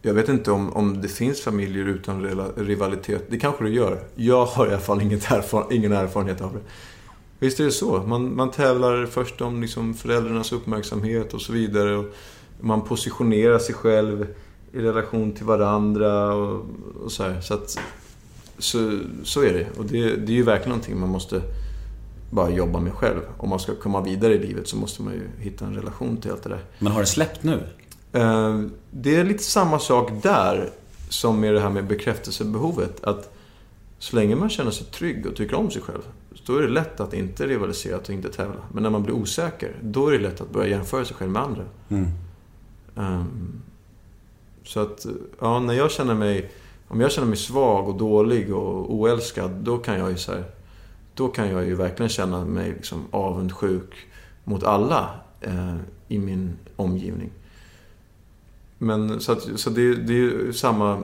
jag vet inte om, om det finns familjer utan rivalitet. Det kanske det gör. Jag har i alla fall inget erfar- ingen erfarenhet av det. Visst är det så. Man, man tävlar först om liksom föräldrarnas uppmärksamhet och så vidare. Och man positionerar sig själv i relation till varandra och, och så här. Så, att, så, så är det. Och det, det är ju verkligen någonting man måste bara jobba med själv. Om man ska komma vidare i livet så måste man ju hitta en relation till allt det där. Men har det släppt nu? Eh, Det är lite samma sak där som med det här med bekräftelsebehovet. Att så länge man känner sig trygg och tycker om sig själv, då är det lätt att inte rivalisera och inte tävla. Men när man blir osäker, då är det lätt att börja jämföra sig själv med andra. Mm. Ehm, Så att, ja, när jag känner mig... Om jag känner mig svag och dålig och oälskad, då kan jag ju så här, Då kan jag ju verkligen känna mig liksom avundsjuk mot alla eh, i min omgivning. Men så, att, så det, det är ju samma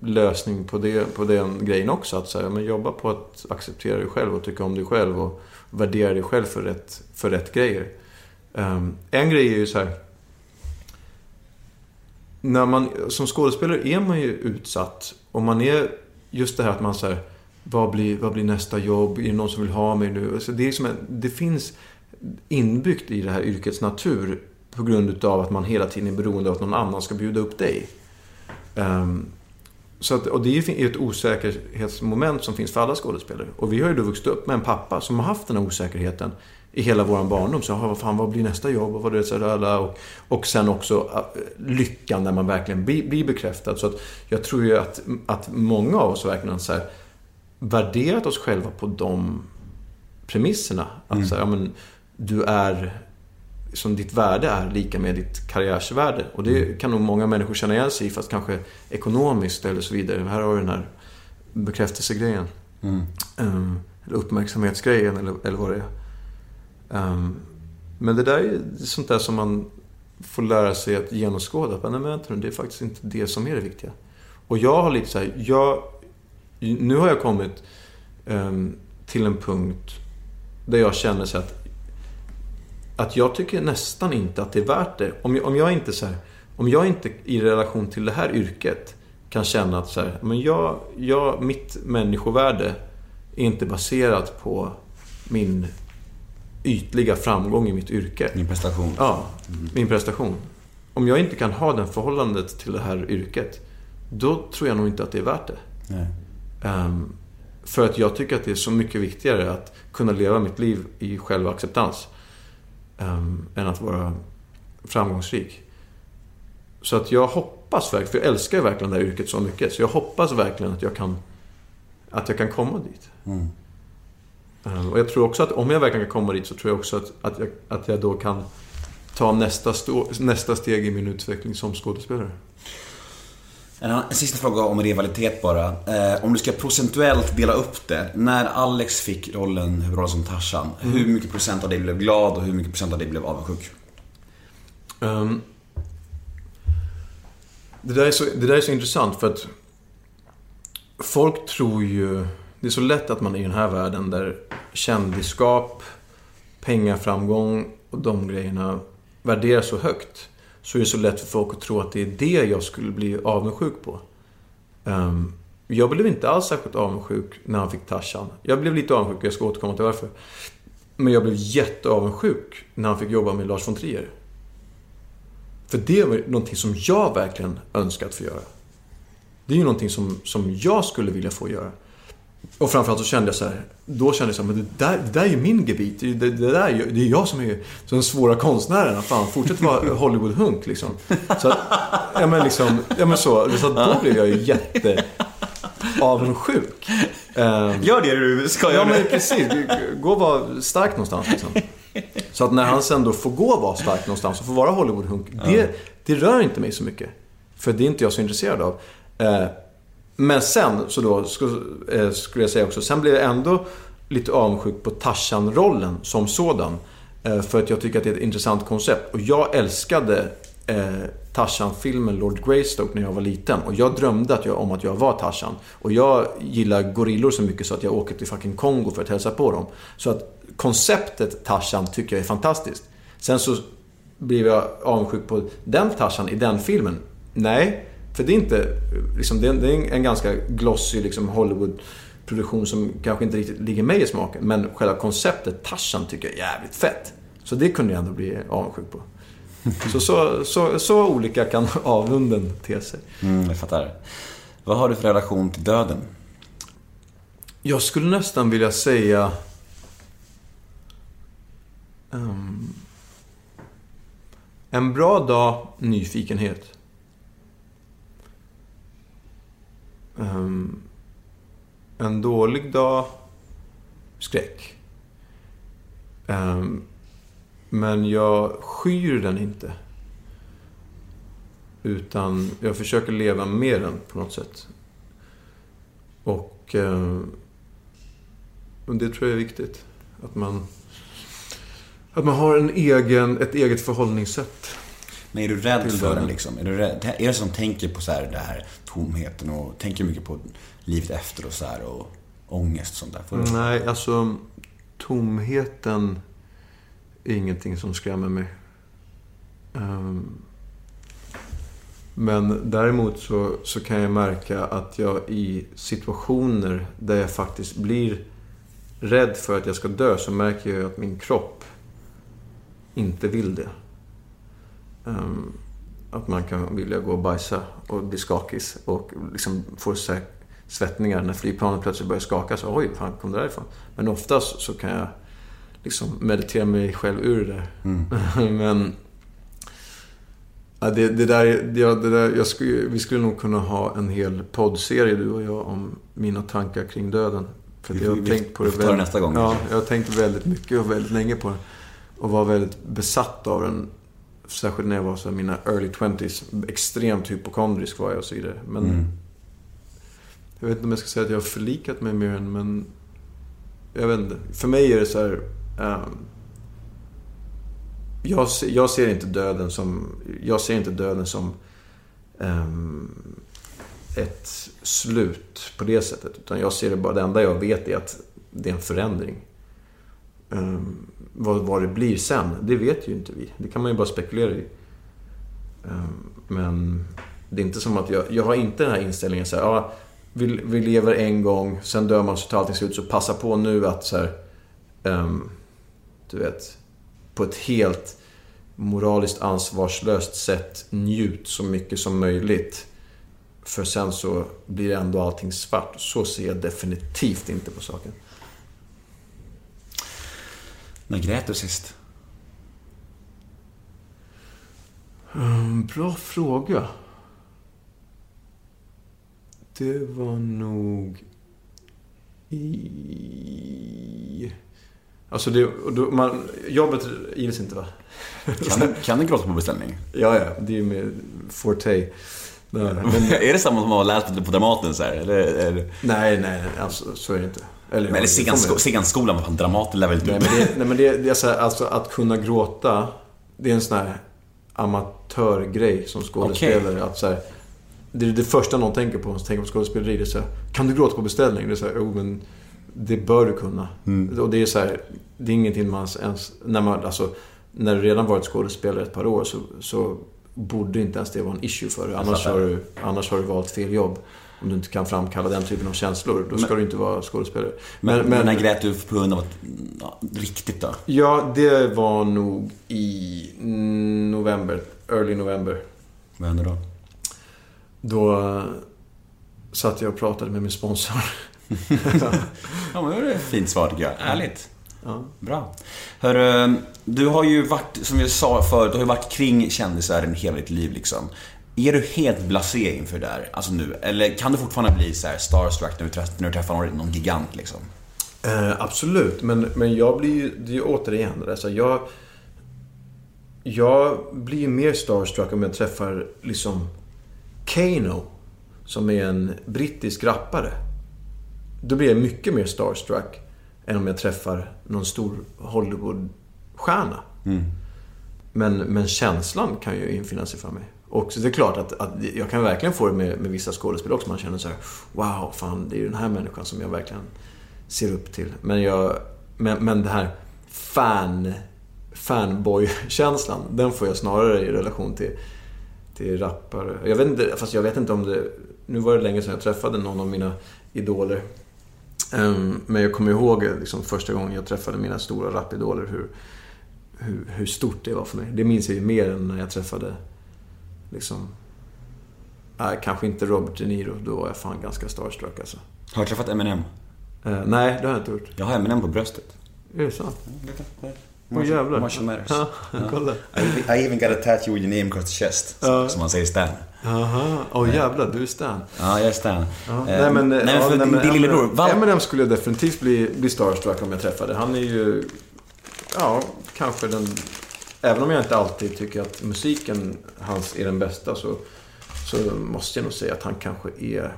lösning på, det, på den grejen också. Att så här, men jobba på att acceptera dig själv och tycka om dig själv och värdera dig själv för rätt, för rätt grejer. Um, en grej är ju så här. När man, som skådespelare är man ju utsatt. Och man är just det här att man säger vad blir, vad blir nästa jobb? Är det någon som vill ha mig nu? Alltså det, är liksom en, det finns inbyggt i det här yrkets natur på grund utav att man hela tiden är beroende av att någon annan ska bjuda upp dig. Um, så att, och det är ju ett osäkerhetsmoment som finns för alla skådespelare. Och vi har ju då vuxit upp med en pappa som har haft den här osäkerheten i hela vår barndom. Så, "Ah, vad fan, vad blir nästa jobb? Och, vad är det, så där, och, och sen också äh, lyckan när man verkligen blir, blir bekräftad. Så att jag tror ju att, att många av oss verkligen så här, värderat oss själva på de premisserna. Att så här, ja, men, du är som ditt värde är lika med ditt karriärsvärde. Och det kan nog många människor känna igen sig i, fast kanske ekonomiskt eller så vidare. Här har du den här bekräftelsegrejen. Mm. Um, eller uppmärksamhetsgrejen eller, eller vad det är. Um, men det där är sånt där som man får lära sig att genomskåda. Nej, men vänta nu, det är faktiskt inte det som är det viktiga. Och jag har lite så här, jag, nu har jag kommit ehm, till en punkt där jag känner så att att jag tycker nästan inte att det är värt det. Om jag, om jag inte så här, om jag inte i relation till det här yrket kan känna att så här, men jag, jag, mitt människovärde är inte baserat på min ytliga framgång i mitt yrke. Min prestation. Ja, min prestation. om jag inte kan ha det förhållandet till det här yrket, då tror jag nog inte att det är värt det. Ehm, för att jag tycker att det är så mycket viktigare att kunna leva mitt liv i självacceptans. Um, än att vara framgångsrik. Så att jag hoppas verkligen, för jag älskar ju verkligen det här yrket så mycket. Så jag hoppas verkligen att jag kan, att jag kan komma dit. Mm. Ehm, och jag tror också att om jag verkligen kan komma dit så tror jag också att, att, jag, att jag då kan ta nästa, stå, nästa steg i min utveckling som skådespelare. En, en sista fråga om rivalitet bara. Eh, om du ska procentuellt dela upp det. När Alex fick rollen, huvudrollen som Tarzan. Hur mycket procent av dig blev glad och hur mycket procent av dig blev avundsjuk? Um, det, där är så, det där är så intressant för att folk tror ju... Det är så lätt att man är i den här världen där kändisskap, pengaframgång och de grejerna värderas så högt. Så är det så lätt för folk att tro att det är det jag skulle bli avundsjuk på. Um, jag blev inte alls särskilt avundsjuk när han fick Tarzan. Jag blev lite avundsjuk, jag ska återkomma till varför. Men jag blev jätteavundsjuk när han fick jobba med Lars von Trier. För det var någonting som jag verkligen önskat få göra. Det är ju någonting som, som jag skulle vilja få göra. Och framförallt så kände jag så här, då kände jag men det där, det där är ju min gebit. Det, det, det, där det är jag som är så den svåra konstnären. Fan, fortsätt vara Hollywood-hunk liksom. Så att, ja men liksom, ja men så. Så att då blev jag ju jätte avundsjuk. Ehm, Gör det du ska Ja men precis. Gå och vara stark någonstans liksom. Så att när han sen då får gå och vara stark någonstans och får vara Hollywood-hunk. Det, det rör inte mig så mycket. För det är inte jag så intresserad av. Men sen så då eh, skulle, jag säga också. Sen blev jag ändå lite avundsjuk på Tarzan-rollen som sådan. Eh, för att jag tycker att det är ett intressant koncept. Och jag älskade eh, Tarzan-filmen Lord Greystoke när jag var liten. Och jag drömde att jag, om att jag var Tarzan. Och jag gillar gorillor så mycket så att jag åker till fucking Kongo för att hälsa på dem. Så att konceptet Tarzan tycker jag är fantastiskt. Sen så blev jag avundsjuk på den Tarzan i den filmen. Nej, för det är inte... Liksom, det, är, det är en ganska glossy liksom, Hollywood-produktion som kanske inte riktigt ligger mig i smaken. Men själva konceptet Tarzan tycker jag är jävligt fett. Så det kunde jag ändå bli avundsjuk på. Så, så, så, så olika kan avunden te sig. Mm, jag fattar. Vad har du för relation till döden? Jag skulle nästan vilja säga... ehm, en bra dag, nyfikenhet. Um, en dålig dag, skräck. Um, men jag skyr den inte. Utan jag försöker leva med den på något sätt. Och um, och det tror jag är viktigt. Att man, att man har en egen, ett eget förhållningssätt. Men är du rädd Till för den liksom? Är du rädd? Är det som tänker på så här, det här tomheten och tänker mycket på livet efter och så här och ångest och sånt där? Får du... Nej, alltså tomheten är ingenting som skrämmer mig. Ehm, men däremot så, så kan jag märka att jag i situationer där jag faktiskt blir rädd för att jag ska dö så märker jag att min kropp inte vill det. Ehm, att man kan vilja gå och bajsa och bli skakig och liksom få så svettningar när flygplanet plötsligt börjar skaka. Så, Oj, fan kom det därifrån? Men oftast så kan jag liksom meditera mig själv ur det där. Men ja, det, det där, ja, det där jag skulle, vi skulle nog kunna ha en hel poddserie du och jag om mina tankar kring döden. För Vi- jag har vi- tänkt på det det nästa gång. Ja, jag har tänkt väldigt mycket och väldigt länge på det. Och var väldigt besatt av den. Särskilt när jag var så här, mina early 20s. Extremt hypokondrisk var jag och så vidare. Men Mm. jag vet inte om jag ska säga att jag har förlikat mig med den, men... Jag vet inte. För mig är det så här... ehm, jag, ser, jag ser inte döden som... Jag ser inte döden som... ehm, ett slut på det sättet. Utan jag ser det bara... Det enda jag vet är att det är en förändring. Ehm, vad, vad det blir sen, det vet ju inte vi. Det kan man ju bara spekulera i. Ehm, men det är inte som att jag... Jag har inte den här inställningen så här, ja, vi, vi lever en gång, sen dör man så tar allting slut. Så passa på nu att så här, um, du vet, på ett helt moraliskt ansvarslöst sätt njut så mycket som möjligt. För sen så blir ändå allting svart. Så ser jag definitivt inte på saken. När grät du sist? Mm, bra fråga. Det var nog i... Alltså det, då, man, jobbet gills inte va? Kan du, kan du gråta på beställning? Ja, ja, det är ju med Forte. Där. Men, är det samma som att ha läst på Dramaten så här? Eller, eller, nej, nej, nej, alltså, så är det inte. Eller, man- scensko- scenskolan, vad fan, Dramaten lär väl inte Nej, men det, nej, men det, det är så här, alltså att kunna gråta, det är en sån här amatörgrej som skådespelare. Att så här, det är det första någon tänker på, som tänker på skådespeleri. Det är så här, kan du gråta på beställning? Det är så här, jo men det bör du kunna. Och det är så här, det är ingenting man ens, när man, alltså, när du redan varit skådespelare ett par år så, så borde inte ens det vara en issue för dig. Annars har, du, annars har du valt fel jobb. Om du inte kan framkalla den typen av känslor, då ska du inte vara skådespelare. Men, men, när grät du på grund av att... Ja, riktigt då? Ja, det var nog i november. Early november. Vad hände då? Då eh, satt jag och pratade med min sponsor. Ja, men det var ett fint svar tycker jag. Ärligt. Ja. Bra. Hörru, du har ju varit, som jag sa förut, du har ju varit kring kändisvärlden hela ditt liv liksom. Är du helt blasé inför det där, alltså nu? Eller kan du fortfarande bli så här starstruck när du träffar, när du träffar någon, någon gigant liksom? Eh, absolut, men, men jag blir ju, det är ju återigen alltså jag... Jag blir ju mer starstruck om jag träffar liksom Kano, som är en brittisk rappare. Då blir jag mycket mer starstruck än om jag träffar någon stor Hollywoodstjärna. Men, men känslan kan ju infinna sig för mig. Och så det är klart att, att jag kan verkligen få det med, med vissa skådespelare också. Man känner så här: wow, fan, det är ju den här människan som jag verkligen ser upp till. Men, jag, men, men det här fan, fanboy-känslan, den får jag snarare i relation till, till rappare. Jag vet inte, fast jag vet inte om det... Nu var det länge sedan jag träffade någon av mina idoler. Ehm, men jag kommer ihåg liksom, första gången jag träffade mina stora rapidoler hur, hur, hur stort det var för mig. Det minns jag ju mer än när jag träffade liksom... Nej, kanske inte Robert De Niro. Då var jag fan ganska starstruck alltså. Har du träffat Eminem? Eh, nej, det har jag inte gjort. Jag har Eminem på bröstet. Är det sant? Åh jävlar. Marshall Mathers. Ja, kolla. I, I even got a tattoo with your name across the chest. Ja. Som man säger Stan. Jaha, åh jävlar, du är Stan. Ja, jag är Stan. Ja, Eh, nej men, nej, men ja, för din, din lillebror, Val... Eminem skulle jag definitivt bli, bli starstruck om jag träffade. Han är ju, ja, kanske den... Även om jag inte alltid tycker att musiken hans är den bästa så, så måste jag nog säga att han kanske är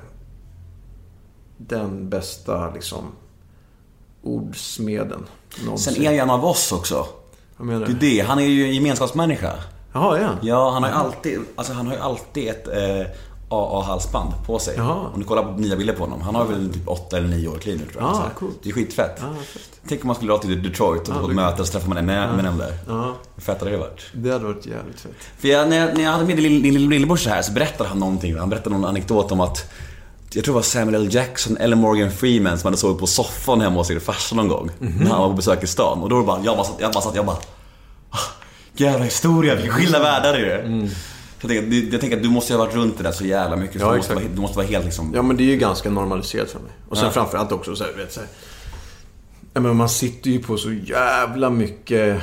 den bästa, liksom, ordsmeden någonsin. Sen är han en av oss också. Vad menar Det är du? det, han är ju en gemenskapsmänniska. Jaha, är han? Ja, han har ju alltid, alltså han har ju alltid ett eh, AA-halsband på sig. Jaha. Om du kollar på nya bilder på honom. Han har väl typ 8 eller 9 år clean nu tror jag. Ah, coolt. Det är skitfett. Fett. Tänk om man skulle dra till Detroit och Ah, på ett möte och så träffar man Eminem där. Ja, Hur fett hade det varit? det hade varit jävligt fett. För jag, när, jag, när jag hade med din, din lillebror så här så berättade han någonting. Han berättade någon anekdot om att jag tror det var Samuel L. Jackson eller Morgan Freeman som hade sovit på soffan hemma hos sin farsa någon gång. När han var på besök i stan. Och då var det bara, jag bara satt, jag bara, satt, jag bara "Ah, Jävla historia, vilka skilda världar det är. Så jag, tänker, jag tänker att du måste ju ha varit runt det där så jävla mycket. Så Ja, du, måste vara, du måste vara helt liksom... Ja, men det är ju ganska normaliserat för mig. Och sen Ja. framförallt också så här, vet, så här, ja, men man sitter ju på så jävla mycket...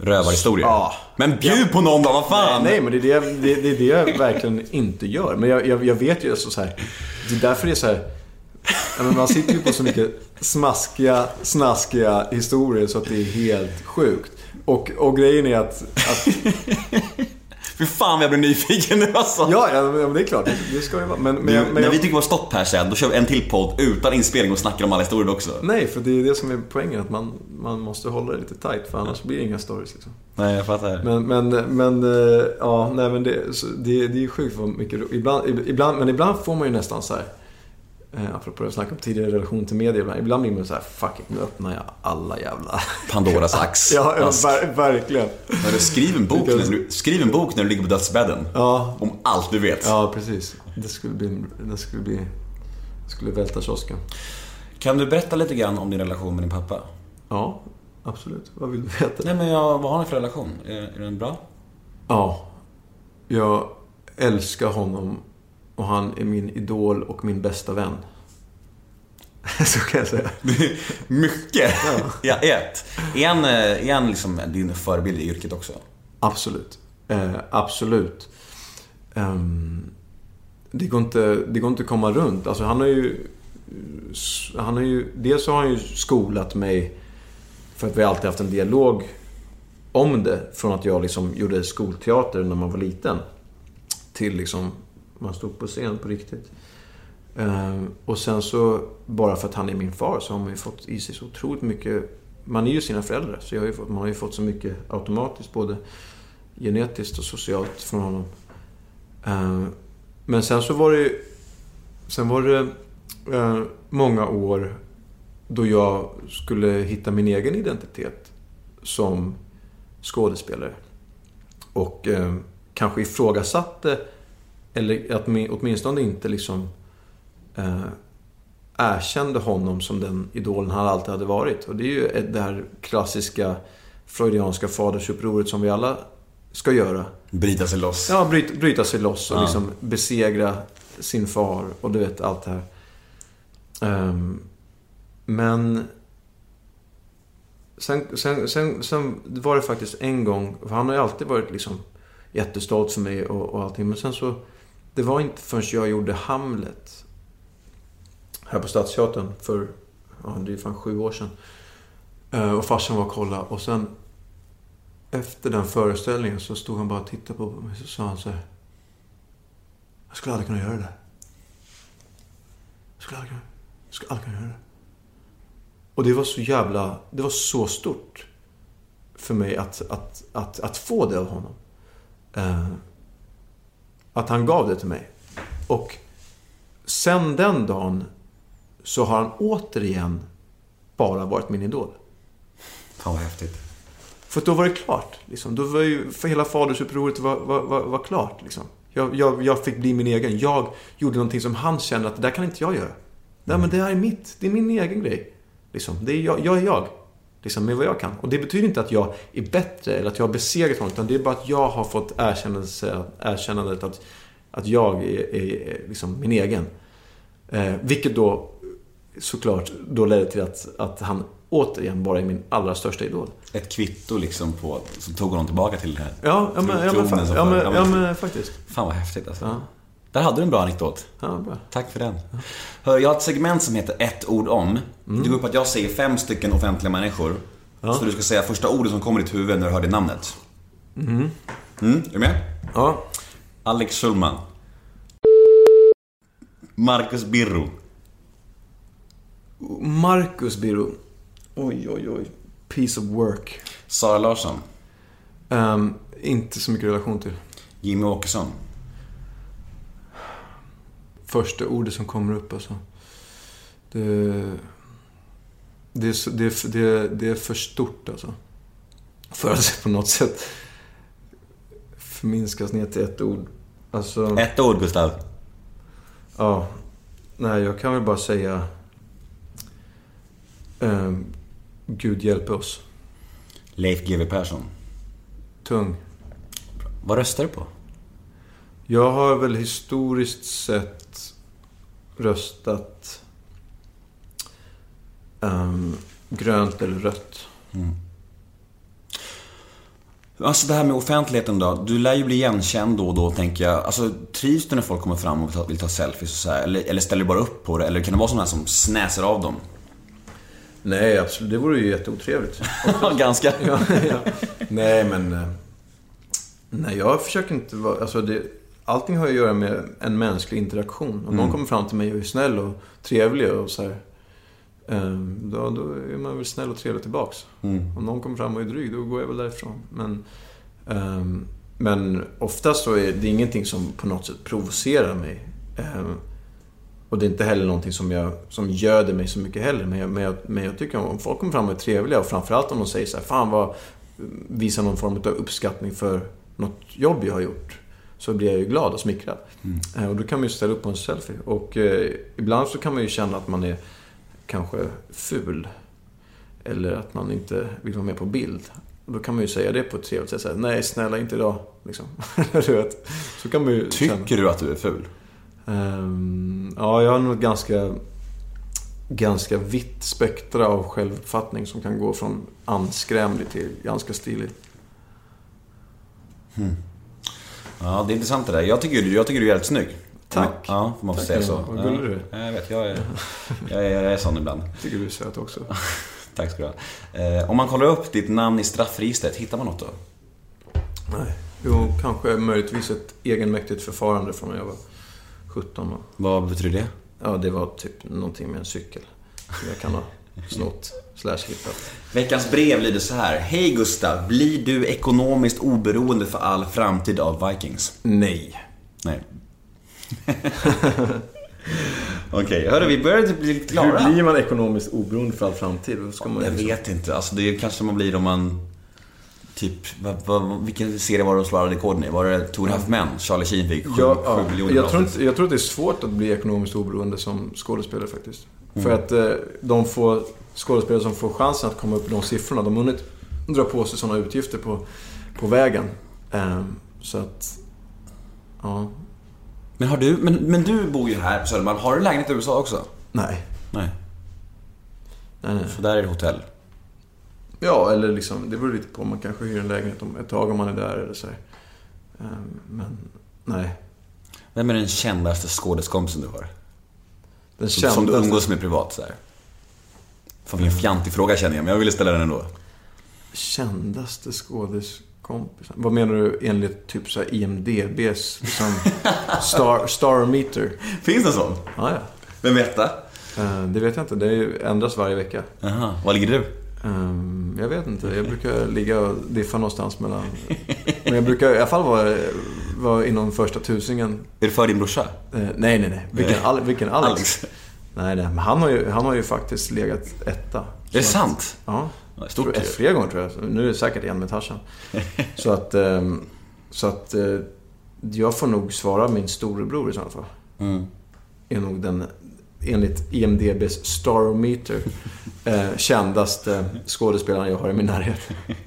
Rövarhistorier. Ja. Men bjud på någon då, vad fan! Nej, men det är det, jag- det, det, är det jag verkligen inte gör. Men jag, jag, jag vet ju alltså så här. Det är därför det är så här. Ja, men man sitter ju på så mycket smaskiga, snaskiga historier så att det är helt sjukt. Och, och grejen är att... att Fy fan jag blir nyfiken nu alltså. ja, ja, men det är klart. Det, ska det vara. Men, men, jag, men när jag, vi tycker det var stopp här sen, då kör vi en till podd utan inspelning och snackar om alla historier också. Nej, för det är det som är poängen. Att man, man måste hålla det lite tight. För annars blir det inga stories liksom. Nej, jag fattar. Men, men, men, eh, ja, nej men det, det, det är sjukt vad mycket ibland, ibland, Men ibland får man ju nästan så här. Eh, apropå att snacka om tidigare relation till media. Ibland, ibland blir man så här, fuck it, nu öppnar jag alla jävla... Pandoras ax. ja, ver, verkligen. Men du, skriv, en bok när du, skriv en bok när du ligger på dödsbädden. Ja, Om allt du vet. ja precis. Det skulle bli... Det skulle bli... Det skulle välta kiosken. Kan du berätta lite grann om din relation med din pappa? Ja. absolut. Vad vill du veta? Nej men jag, vad har ni för relation? Är, är den bra? Ja. Jag älskar honom och han är min idol och min bästa vän. Så kan jag säga. Mycket ja. i ett. Är han, är han liksom din förebild i yrket också? Absolut. Eh, absolut. Ehm, det, går inte, det går inte att komma runt. Alltså han har ju... Han har ju dels har han ju skolat mig för att vi alltid haft en dialog om det. Från att jag liksom gjorde skolteater när man var liten. Till liksom, man stod på scen på riktigt. Ehm, och sen så, bara för att han är min far, så har man ju fått i sig så otroligt mycket... Man är ju sina föräldrar, så jag har ju fått, man har ju fått så mycket automatiskt, både genetiskt och socialt från honom. Ehm, men sen så var det ju... Sen var det eh, många år då jag skulle hitta min egen identitet som skådespelare. Och eh, kanske ifrågasatte, eller att åtminstone inte liksom eh, erkände honom som den idolen han alltid hade varit. Och det är ju det här klassiska freudianska fadersupproret som vi alla ska göra. Bryta sig loss. Ja, bryta, bryta sig loss och Ja. liksom besegra sin far och du vet allt det här. Ehm, men sen, sen, sen, sen var det faktiskt en gång, för han har ju alltid varit liksom jättestolt för mig och, och allting. Men sen så, det var inte förrän jag gjorde Hamlet här på Stadsteatern för, ja det är fan sju år sedan. Eh, och farsan var och kollade och sen efter den föreställningen så stod han bara och tittade på mig så sa han så här. Jag skulle aldrig kunna göra det där. Jag skulle aldrig kunna, jag skulle aldrig kunna göra det. Och det var så jävla, det var så stort för mig att, att, att, att få det av honom. Eh, att han gav det till mig. Och sen den dagen så har han återigen bara varit min idol. Fan vad häftigt. För då var det klart. Liksom. Då var ju, för hela fadersupproret var, var, var, var klart. Liksom. Jag, jag, jag fick bli min egen. Jag gjorde någonting som han kände att det där kan inte jag göra. Nej, men det här är mitt. Det är min egen grej. Liksom. Det är jag, jag är jag. Liksom, med vad jag kan. Och det betyder inte att jag är bättre eller att jag har besegrat honom. Utan det är bara att jag har fått erkännandet att, att jag är, är, liksom min egen. Eh, vilket då såklart då ledde till att, att han återigen bara är min allra största idol. Ett kvitto liksom på, som tog honom tillbaka till det här. Ja, ja, men, ja, men, ja, men, ja, men faktiskt. Fan vad häftigt alltså. Ja. Där hade du en bra anekdot. Ja, bra. Tack för den. Hör, jag har ett segment som heter ett ord om. Det går ut på att jag säger fem stycken offentliga människor. Så du ska säga första ordet som kommer i ditt huvud när du hör det namnet. Mm. Är du med? Ja. Alex Schulman. Marcus Birro. Marcus Birro. Oj, oj, oj. Piece of work. Sara Larsson. Ehm, inte så mycket relation till. Jimmy Åkesson. Första ordet som kommer upp alltså. Det... Det är, det, det, det är för stort alltså. För att på något sätt förminskas ner till ett ord. Alltså... Ett ord Gustav. Ja. Nej, jag kan väl bara säga... ehm, Gud hjälpe oss. Leif GW Persson. Tung. Vad röstar du på? Jag har väl historiskt sett röstat ehm, grönt eller rött. Alltså det här med offentligheten då. Du lär ju bli igenkänd då och då tänker jag. Alltså trivs du när folk kommer fram och vill ta, vill ta selfies och så här? Eller, eller ställer du bara upp på det? Eller kan det vara sådana som snäser av dem? Nej, absolut. Det vore ju jätteotrevligt. Ganska. ja, ja. Nej, men... eh, Nej, jag försöker inte vara... Alltså det, allting har ju att göra med en mänsklig interaktion. Om någon kommer fram till mig och är snäll och trevlig och så här, ehm, då, då är man väl snäll och trevlig tillbaks. Om någon kommer fram och är dryg, då går jag väl därifrån. Men, ehm, men oftast så är det ingenting som på något sätt provocerar mig. Ehm, och det är inte heller någonting som, jag, som göder mig så mycket heller. Men jag, men jag, men jag tycker om folk kommer fram och är trevliga och framförallt om de säger så här, fan vad, visar någon form av uppskattning för något jobb jag har gjort. Så blir jag ju glad och smickrad. Eh, Och då kan man ju ställa upp på en selfie. Och eh, ibland så kan man ju känna att man är kanske ful. Eller att man inte vill vara med på bild. Och då kan man ju säga det på ett trevligt sätt. Här, Nej, snälla inte idag. Liksom. du vet. Så kan man ju känna. Tycker du att du är ful? Ehm, ja, jag har nog ganska, ganska vitt spektra av självuppfattning som kan gå från anskrämlig till ganska stilig. Ja, det är intressant det där. Jag tycker, jag tycker du är jävligt snygg. Tack. Ja, får man få Tack, säga så. Vad gullig du är. Ja, jag vet, jag är, jag är, jag är sån ibland. tycker du är söt också. Tack ska du ha. Eh, om man kollar upp ditt namn i straffregistret, hittar man något då? Nej. Jo, kanske möjligtvis ett egenmäktigt förfarande från när jag var 17. då. Vad betyder det? Ja, det var typ någonting med en cykel. Jag kan ha snott slash hittat. Veckans brev lyder så här. Hej Gustav, blir du ekonomiskt oberoende för all framtid av Vikings? Nej. Nej. Okej, hörru vi börjar typ bli lite klara. Hur blir man ekonomiskt oberoende för all framtid? Ska man Jag vet inte. Alltså det kanske man blir om man... Typ, vad, vad, vilken serie var det de slog rekorden i? Var det Two and a Half Men? Charlie Sheen fick 7 Ja, ja. miljoner Jag, tror inte, jag tror att det är svårt att bli ekonomiskt oberoende som skådespelare faktiskt. För att eh, de få skådespelare som får chansen att komma upp i de siffrorna, de har hunnit dra på sig sådana utgifter på, på vägen. Ehm, så att... Ja. Men, har du, men, men du bor ju här på Södermalm. Har du lägenhet i USA också? Nej. Nej. Nej, nej. Så där är det hotell. Ja, eller liksom, det beror lite på. Man kanske hyr en lägenhet om ett tag om man är där eller så. Ehm, men, nej. Vem är den kändaste skådeskompisen du har? Den Som, som du umgås med privat så här. Fan vilken fjantig fråga känner jag, men jag ville ställa den ändå. Kändaste skådeskompisen? Vad menar du enligt typ så här IMDBs liksom, star, star meter? Finns det en sån? Ja, ja. Vem vet det? Eh, det vet jag inte. Det ändras varje vecka. Jaha, var ligger du? Ehm, jag vet inte. Jag brukar ligga och diffa någonstans mellan... Men jag brukar i alla fall vara, vara inom första tusingen. Är du för din brorsa? Eh, nej, nej, nej. Vilken, Al- vilken Alex? Alex. Nej, nej. Men han har, ju, han har ju faktiskt legat etta. Är det Så sant? Ja. Stort Tror-. Flera gånger tror jag. Så Nu är det säkert en med Tarzan. så att... ehm, Så att... eh, Jag får nog svara min storebror i sådana fall. Mm. Är nog den, enligt IMDBs Starometer, eh, kändaste skådespelaren jag har i min närhet.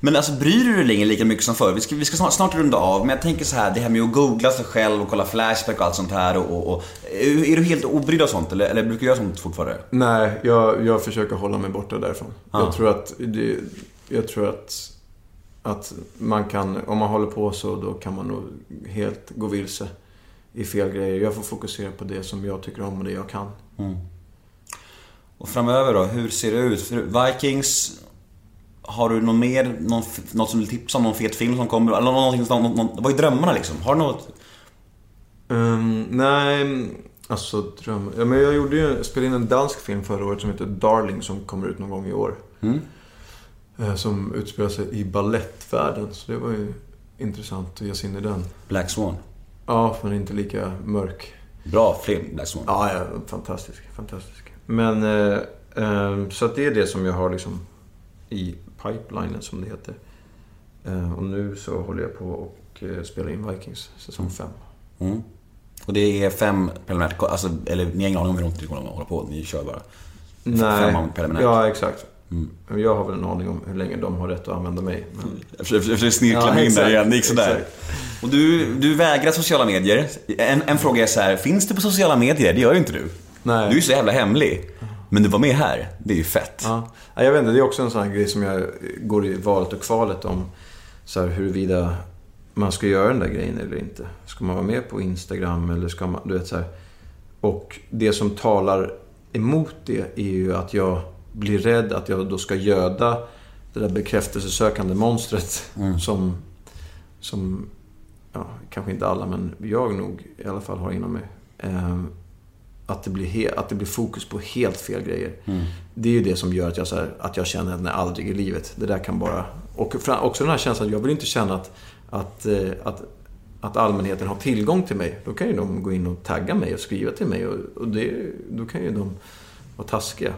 Men alltså bryr du dig längre lika mycket som förr? Vi ska, vi ska snart, snart runda av, men jag tänker så här, det här med att googla sig själv och kolla Flashback och allt sånt här och... och, och är, du helt obrydd av sånt eller, eller brukar du göra sånt fortfarande? Nej, jag, jag försöker hålla mig borta därifrån. Ja. Jag tror att... Det, jag tror att... Att man kan... Om man håller på så, då kan man nog helt gå vilse i fel grejer. Jag får fokusera på det som jag tycker om och det jag kan. Och framöver då, hur ser det ut? För Vikings, har du någon mer, någon, något som du vill tipsa om? Någon fet film som kommer? Eller någonting, någon, någon, vad är drömmarna liksom? Har du något? Ehm, nej, alltså dröm... Ja, men jag gjorde ju, spelade in en dansk film förra året som heter Darling som kommer ut någon gång i år. Mm. Eh, Som utspelar sig i ballettvärlden. Så det var ju intressant att ge sig in i den. Black Swan. Ja, men inte lika mörk. Bra film, Black Swan. Ja, ja fantastisk. Fantastisk. Men, eh, eh, så att det är det som jag har liksom i pipelinen som det heter. Eh, och nu så håller jag på och eh, spelar in Vikings säsong 5. Mm. Och det är fem preliminärt, alltså, eller ni har ingen aning om hur långt det kommer att hålla på, ni kör bara. Nej, Fem preliminärt. ja exakt. Men Jag har väl en aning om hur länge de har rätt att använda mig. Men... Jag försöker, försöker snirkla Ja, mig in där igen, det gick sådär. exakt. Och du, du vägrar sociala medier. En, en fråga är så här, finns du på sociala medier? Det gör ju inte du. Nej. Du är ju så jävla hemlig. Men du var med här, det är ju fett. Ja, Jag vet inte, det är också en sån här grej som jag går i valet och kvalet om. Så här, huruvida man ska göra den där grejen eller inte. Ska man vara med på Instagram eller ska man, du vet så här. Och det som talar emot det är ju att jag blir rädd att jag då ska göda det där bekräftelsesökande monstret som, som, ja, kanske inte alla, men jag nog i alla fall har inom mig. Ehm, att det, blir he- att det blir fokus på helt fel grejer. Det är ju det som gör att jag, så här, att jag känner att nej, aldrig i livet. Det där kan bara... Och också den här känslan, jag vill inte känna att, att, eh, att, att allmänheten har tillgång till mig. Då kan ju de gå in och tagga mig och skriva till mig. Och, och det, då kan ju de vara taskiga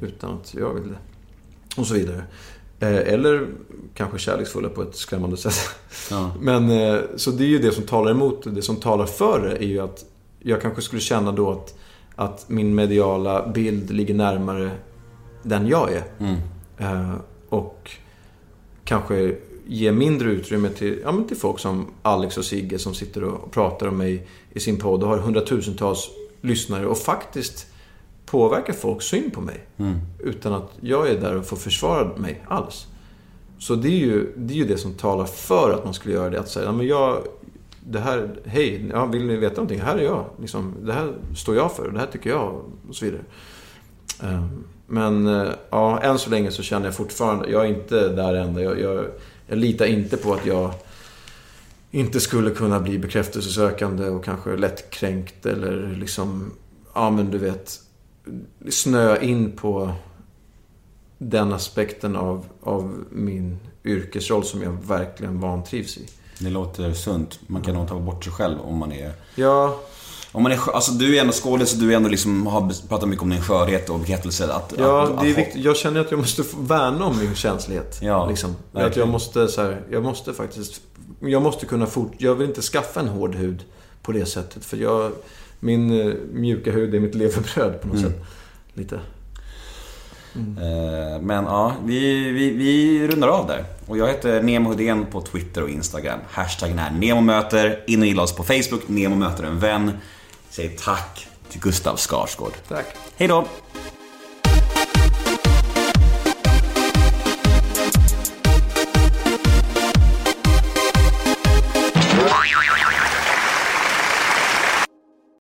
utan att jag vill det. Och så vidare. Eh, Eller kanske kärleksfulla på ett skrämmande sätt. Ja. Men eh, så det är ju det som talar emot det. Som talar för det är ju att jag kanske skulle känna då att, att min mediala bild ligger närmare den jag är. Eh, och kanske ge mindre utrymme till, ja, men till folk som Alex och Sigge som sitter och pratar om mig i sin podd och har hundratusentals lyssnare och faktiskt påverkar folks syn på mig. Utan att jag är där och får försvara mig alls. Så det är ju det, är ju det som talar för att man skulle göra det. Att säga, men jag, det här, hej, ja, vill ni veta någonting? Här är jag. Liksom, det här står jag för, det här tycker jag och så vidare. Ehm, Men eh, ja, än så länge så känner jag fortfarande, jag är inte där än. Jag, jag, jag litar inte på att jag inte skulle kunna bli bekräftelsesökande och kanske lättkränkt eller liksom, ja men du vet, snöa in på den aspekten av, av min yrkesroll som jag verkligen vantrivs i. Det låter sunt. Man kan nog ta bort sig själv om man är... Ja, Om man är alltså du är ändå skådis och du är ändå liksom, har pratat mycket om din skörhet och bekräftelse. Att, Ja, att, det är viktigt. Jag känner att jag måste värna om min känslighet. Ja, liksom. Att jag måste så här, jag måste faktiskt... Jag måste kunna fort... Jag vill inte skaffa en hård hud på det sättet. För jag... Min eh, mjuka hud är mitt levebröd på något Mm. sätt. Lite. Eh, Men ja, vi, vi, vi rundar av där. Och jag heter Nemo Hedén på Twitter och Instagram. Hashtaggen är NEMOMÖTER. In och gilla oss på Facebook, Nemo möter en vän. Säg tack till Gustav Skarsgård. Tack. Hej då!